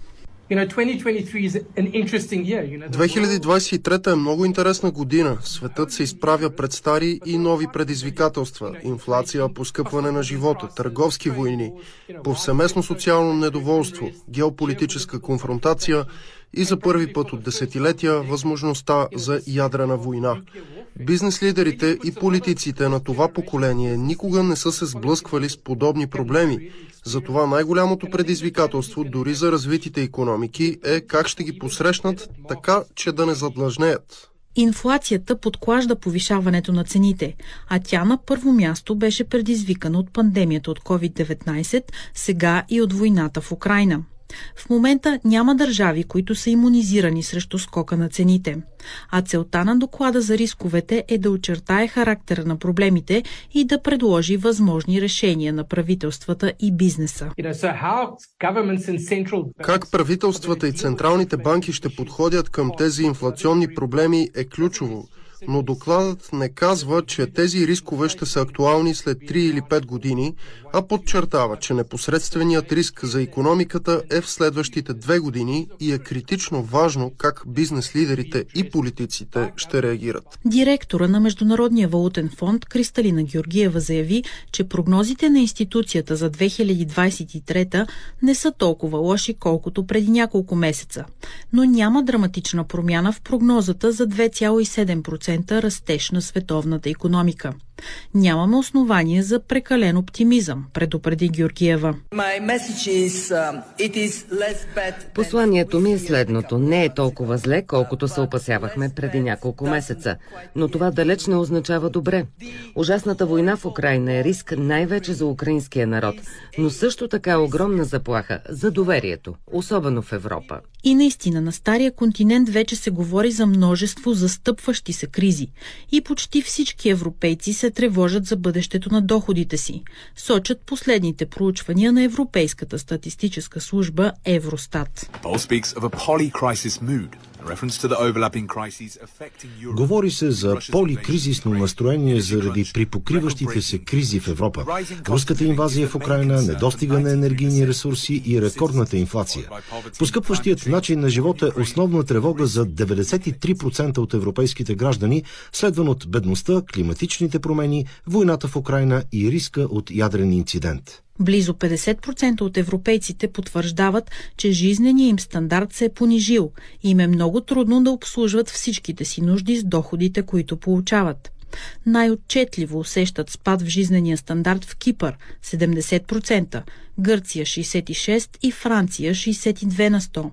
Speaker 17: 2023 е много интересна година. Светът се изправя пред стари и нови предизвикателства. Инфлация, поскъпване на живота, търговски войни, повсеместно социално недоволство, геополитическа конфронтация и за първи път от десетилетия възможността за ядрена война. Бизнес лидерите и политиците на това поколение никога не са се сблъсквали с подобни проблеми. Затова най-голямото предизвикателство дори за развитите економики е как ще ги посрещнат така, че да не задлъжнеят.
Speaker 15: Инфлацията подклажда повишаването на цените, а тя на първо място беше предизвикана от пандемията от COVID-19, сега и от войната в Украина. В момента няма държави, които са иммунизирани срещу скока на цените. А целта на доклада за рисковете е да очертае характера на проблемите и да предложи възможни решения на правителствата и бизнеса.
Speaker 17: Как правителствата и централните банки ще подходят към тези инфлационни проблеми е ключово но докладът не казва, че тези рискове ще са актуални след 3 или 5 години, а подчертава, че непосредственият риск за економиката е в следващите две години и е критично важно как бизнес лидерите и политиците ще реагират.
Speaker 15: Директора на Международния валутен фонд Кристалина Георгиева заяви, че прогнозите на институцията за 2023 не са толкова лоши, колкото преди няколко месеца, но няма драматична промяна в прогнозата за 2,7% 2% растеж на световната економика. Нямаме основание за прекален оптимизъм, предупреди Георгиева.
Speaker 18: Um, Посланието ми е следното. Не е толкова зле, колкото се опасявахме преди няколко месеца. Но това далеч не означава добре. Ужасната война в Украина е риск най-вече за украинския народ, но също така е огромна заплаха за доверието, особено в Европа.
Speaker 15: И наистина на Стария континент вече се говори за множество застъпващи се кризи. И почти всички европейци се тревожат за бъдещето на доходите си, сочат последните проучвания на Европейската статистическа служба Евростат.
Speaker 16: Говори се за поликризисно настроение заради припокриващите се кризи в Европа. Руската инвазия в Украина, недостига на енергийни ресурси и рекордната инфлация. Поскъпващият начин на живота е основна тревога за 93% от европейските граждани, следван от бедността, климатичните промени, войната в Украина и риска от ядрен инцидент.
Speaker 15: Близо 50% от европейците потвърждават, че жизненият им стандарт се е понижил и им е много трудно да обслужват всичките си нужди с доходите, които получават. Най-отчетливо усещат спад в жизнения стандарт в Кипър – 70%, Гърция – 66% и Франция – 62 на 100.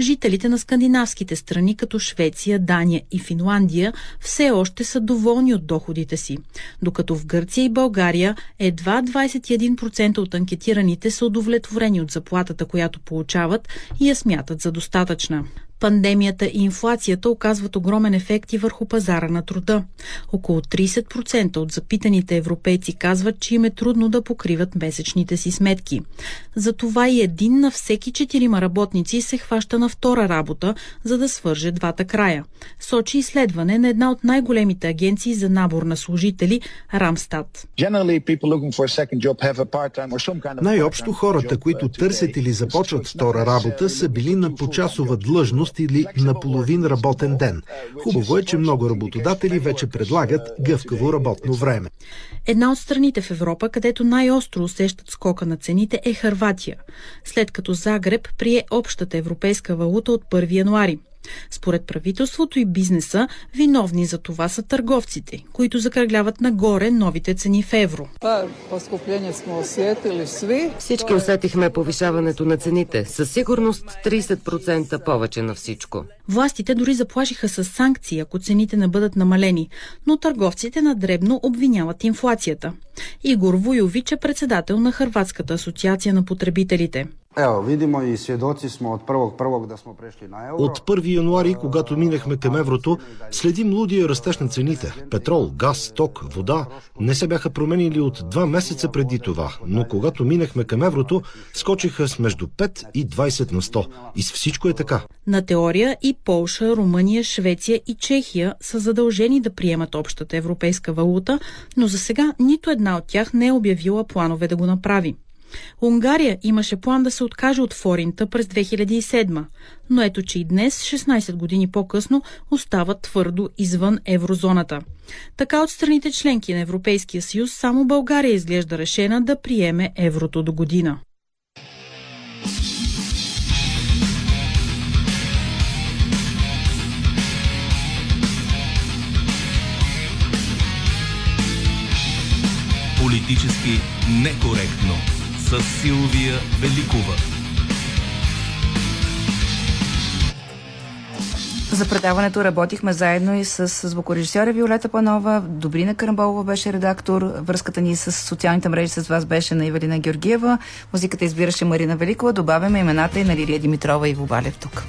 Speaker 15: Жителите на скандинавските страни, като Швеция, Дания и Финландия, все още са доволни от доходите си, докато в Гърция и България едва 21% от анкетираните са удовлетворени от заплатата, която получават и я смятат за достатъчна. Пандемията и инфлацията оказват огромен ефект и върху пазара на труда. Около 30% от запитаните европейци казват, че им е трудно да покриват месечните си сметки. Затова и един на всеки четирима работници се хваща на втора работа, за да свърже двата края. Сочи изследване на една от най-големите агенции за набор на служители – Рамстат.
Speaker 16: Най-общо хората, които търсят или започват втора работа, са били на почасова длъжност или на половин работен ден. Хубаво е, че много работодатели вече предлагат гъвкаво работно време.
Speaker 15: Една от страните в Европа, където най-остро усещат скока на цените е Харватия, след като Загреб прие общата европейска валута от 1 януари. Според правителството и бизнеса, виновни за това са търговците, които закръгляват нагоре новите цени в евро.
Speaker 18: Всички усетихме повишаването на цените. Със сигурност 30% повече на всичко.
Speaker 15: Властите дори заплашиха с санкции, ако цените не бъдат намалени, но търговците на дребно обвиняват инфлацията. Игор Вуйович е председател на Хрватската асоциация на потребителите.
Speaker 19: Evo, vidimo i svjedoci smo od prvog prvog da smo prešli na euro.
Speaker 16: От 1 януари, когато минахме към еврото, следим лудия растеж на цените. Петрол, газ, ток, вода не се бяха променили от два месеца преди това, но когато минахме към еврото, скочиха с между 5 и 20 на 100. И с всичко е така.
Speaker 15: На теория и Полша, Румъния, Швеция и Чехия са задължени да приемат общата европейска валута, но за сега нито една от тях не е обявила планове да го направи. Унгария имаше план да се откаже от форинта през 2007, но ето, че и днес, 16 години по-късно, остава твърдо извън еврозоната. Така от страните членки на Европейския съюз само България изглежда решена да приеме еврото до година.
Speaker 1: Политически некоректно с Силвия Великова.
Speaker 2: За предаването работихме заедно и с звукорежисьора Виолета Панова. Добрина Карамболова беше редактор. Връзката ни с социалните мрежи с вас беше на Ивелина Георгиева. Музиката избираше Марина Великова. Добавяме имената и на Лилия Димитрова и Вобалев тук.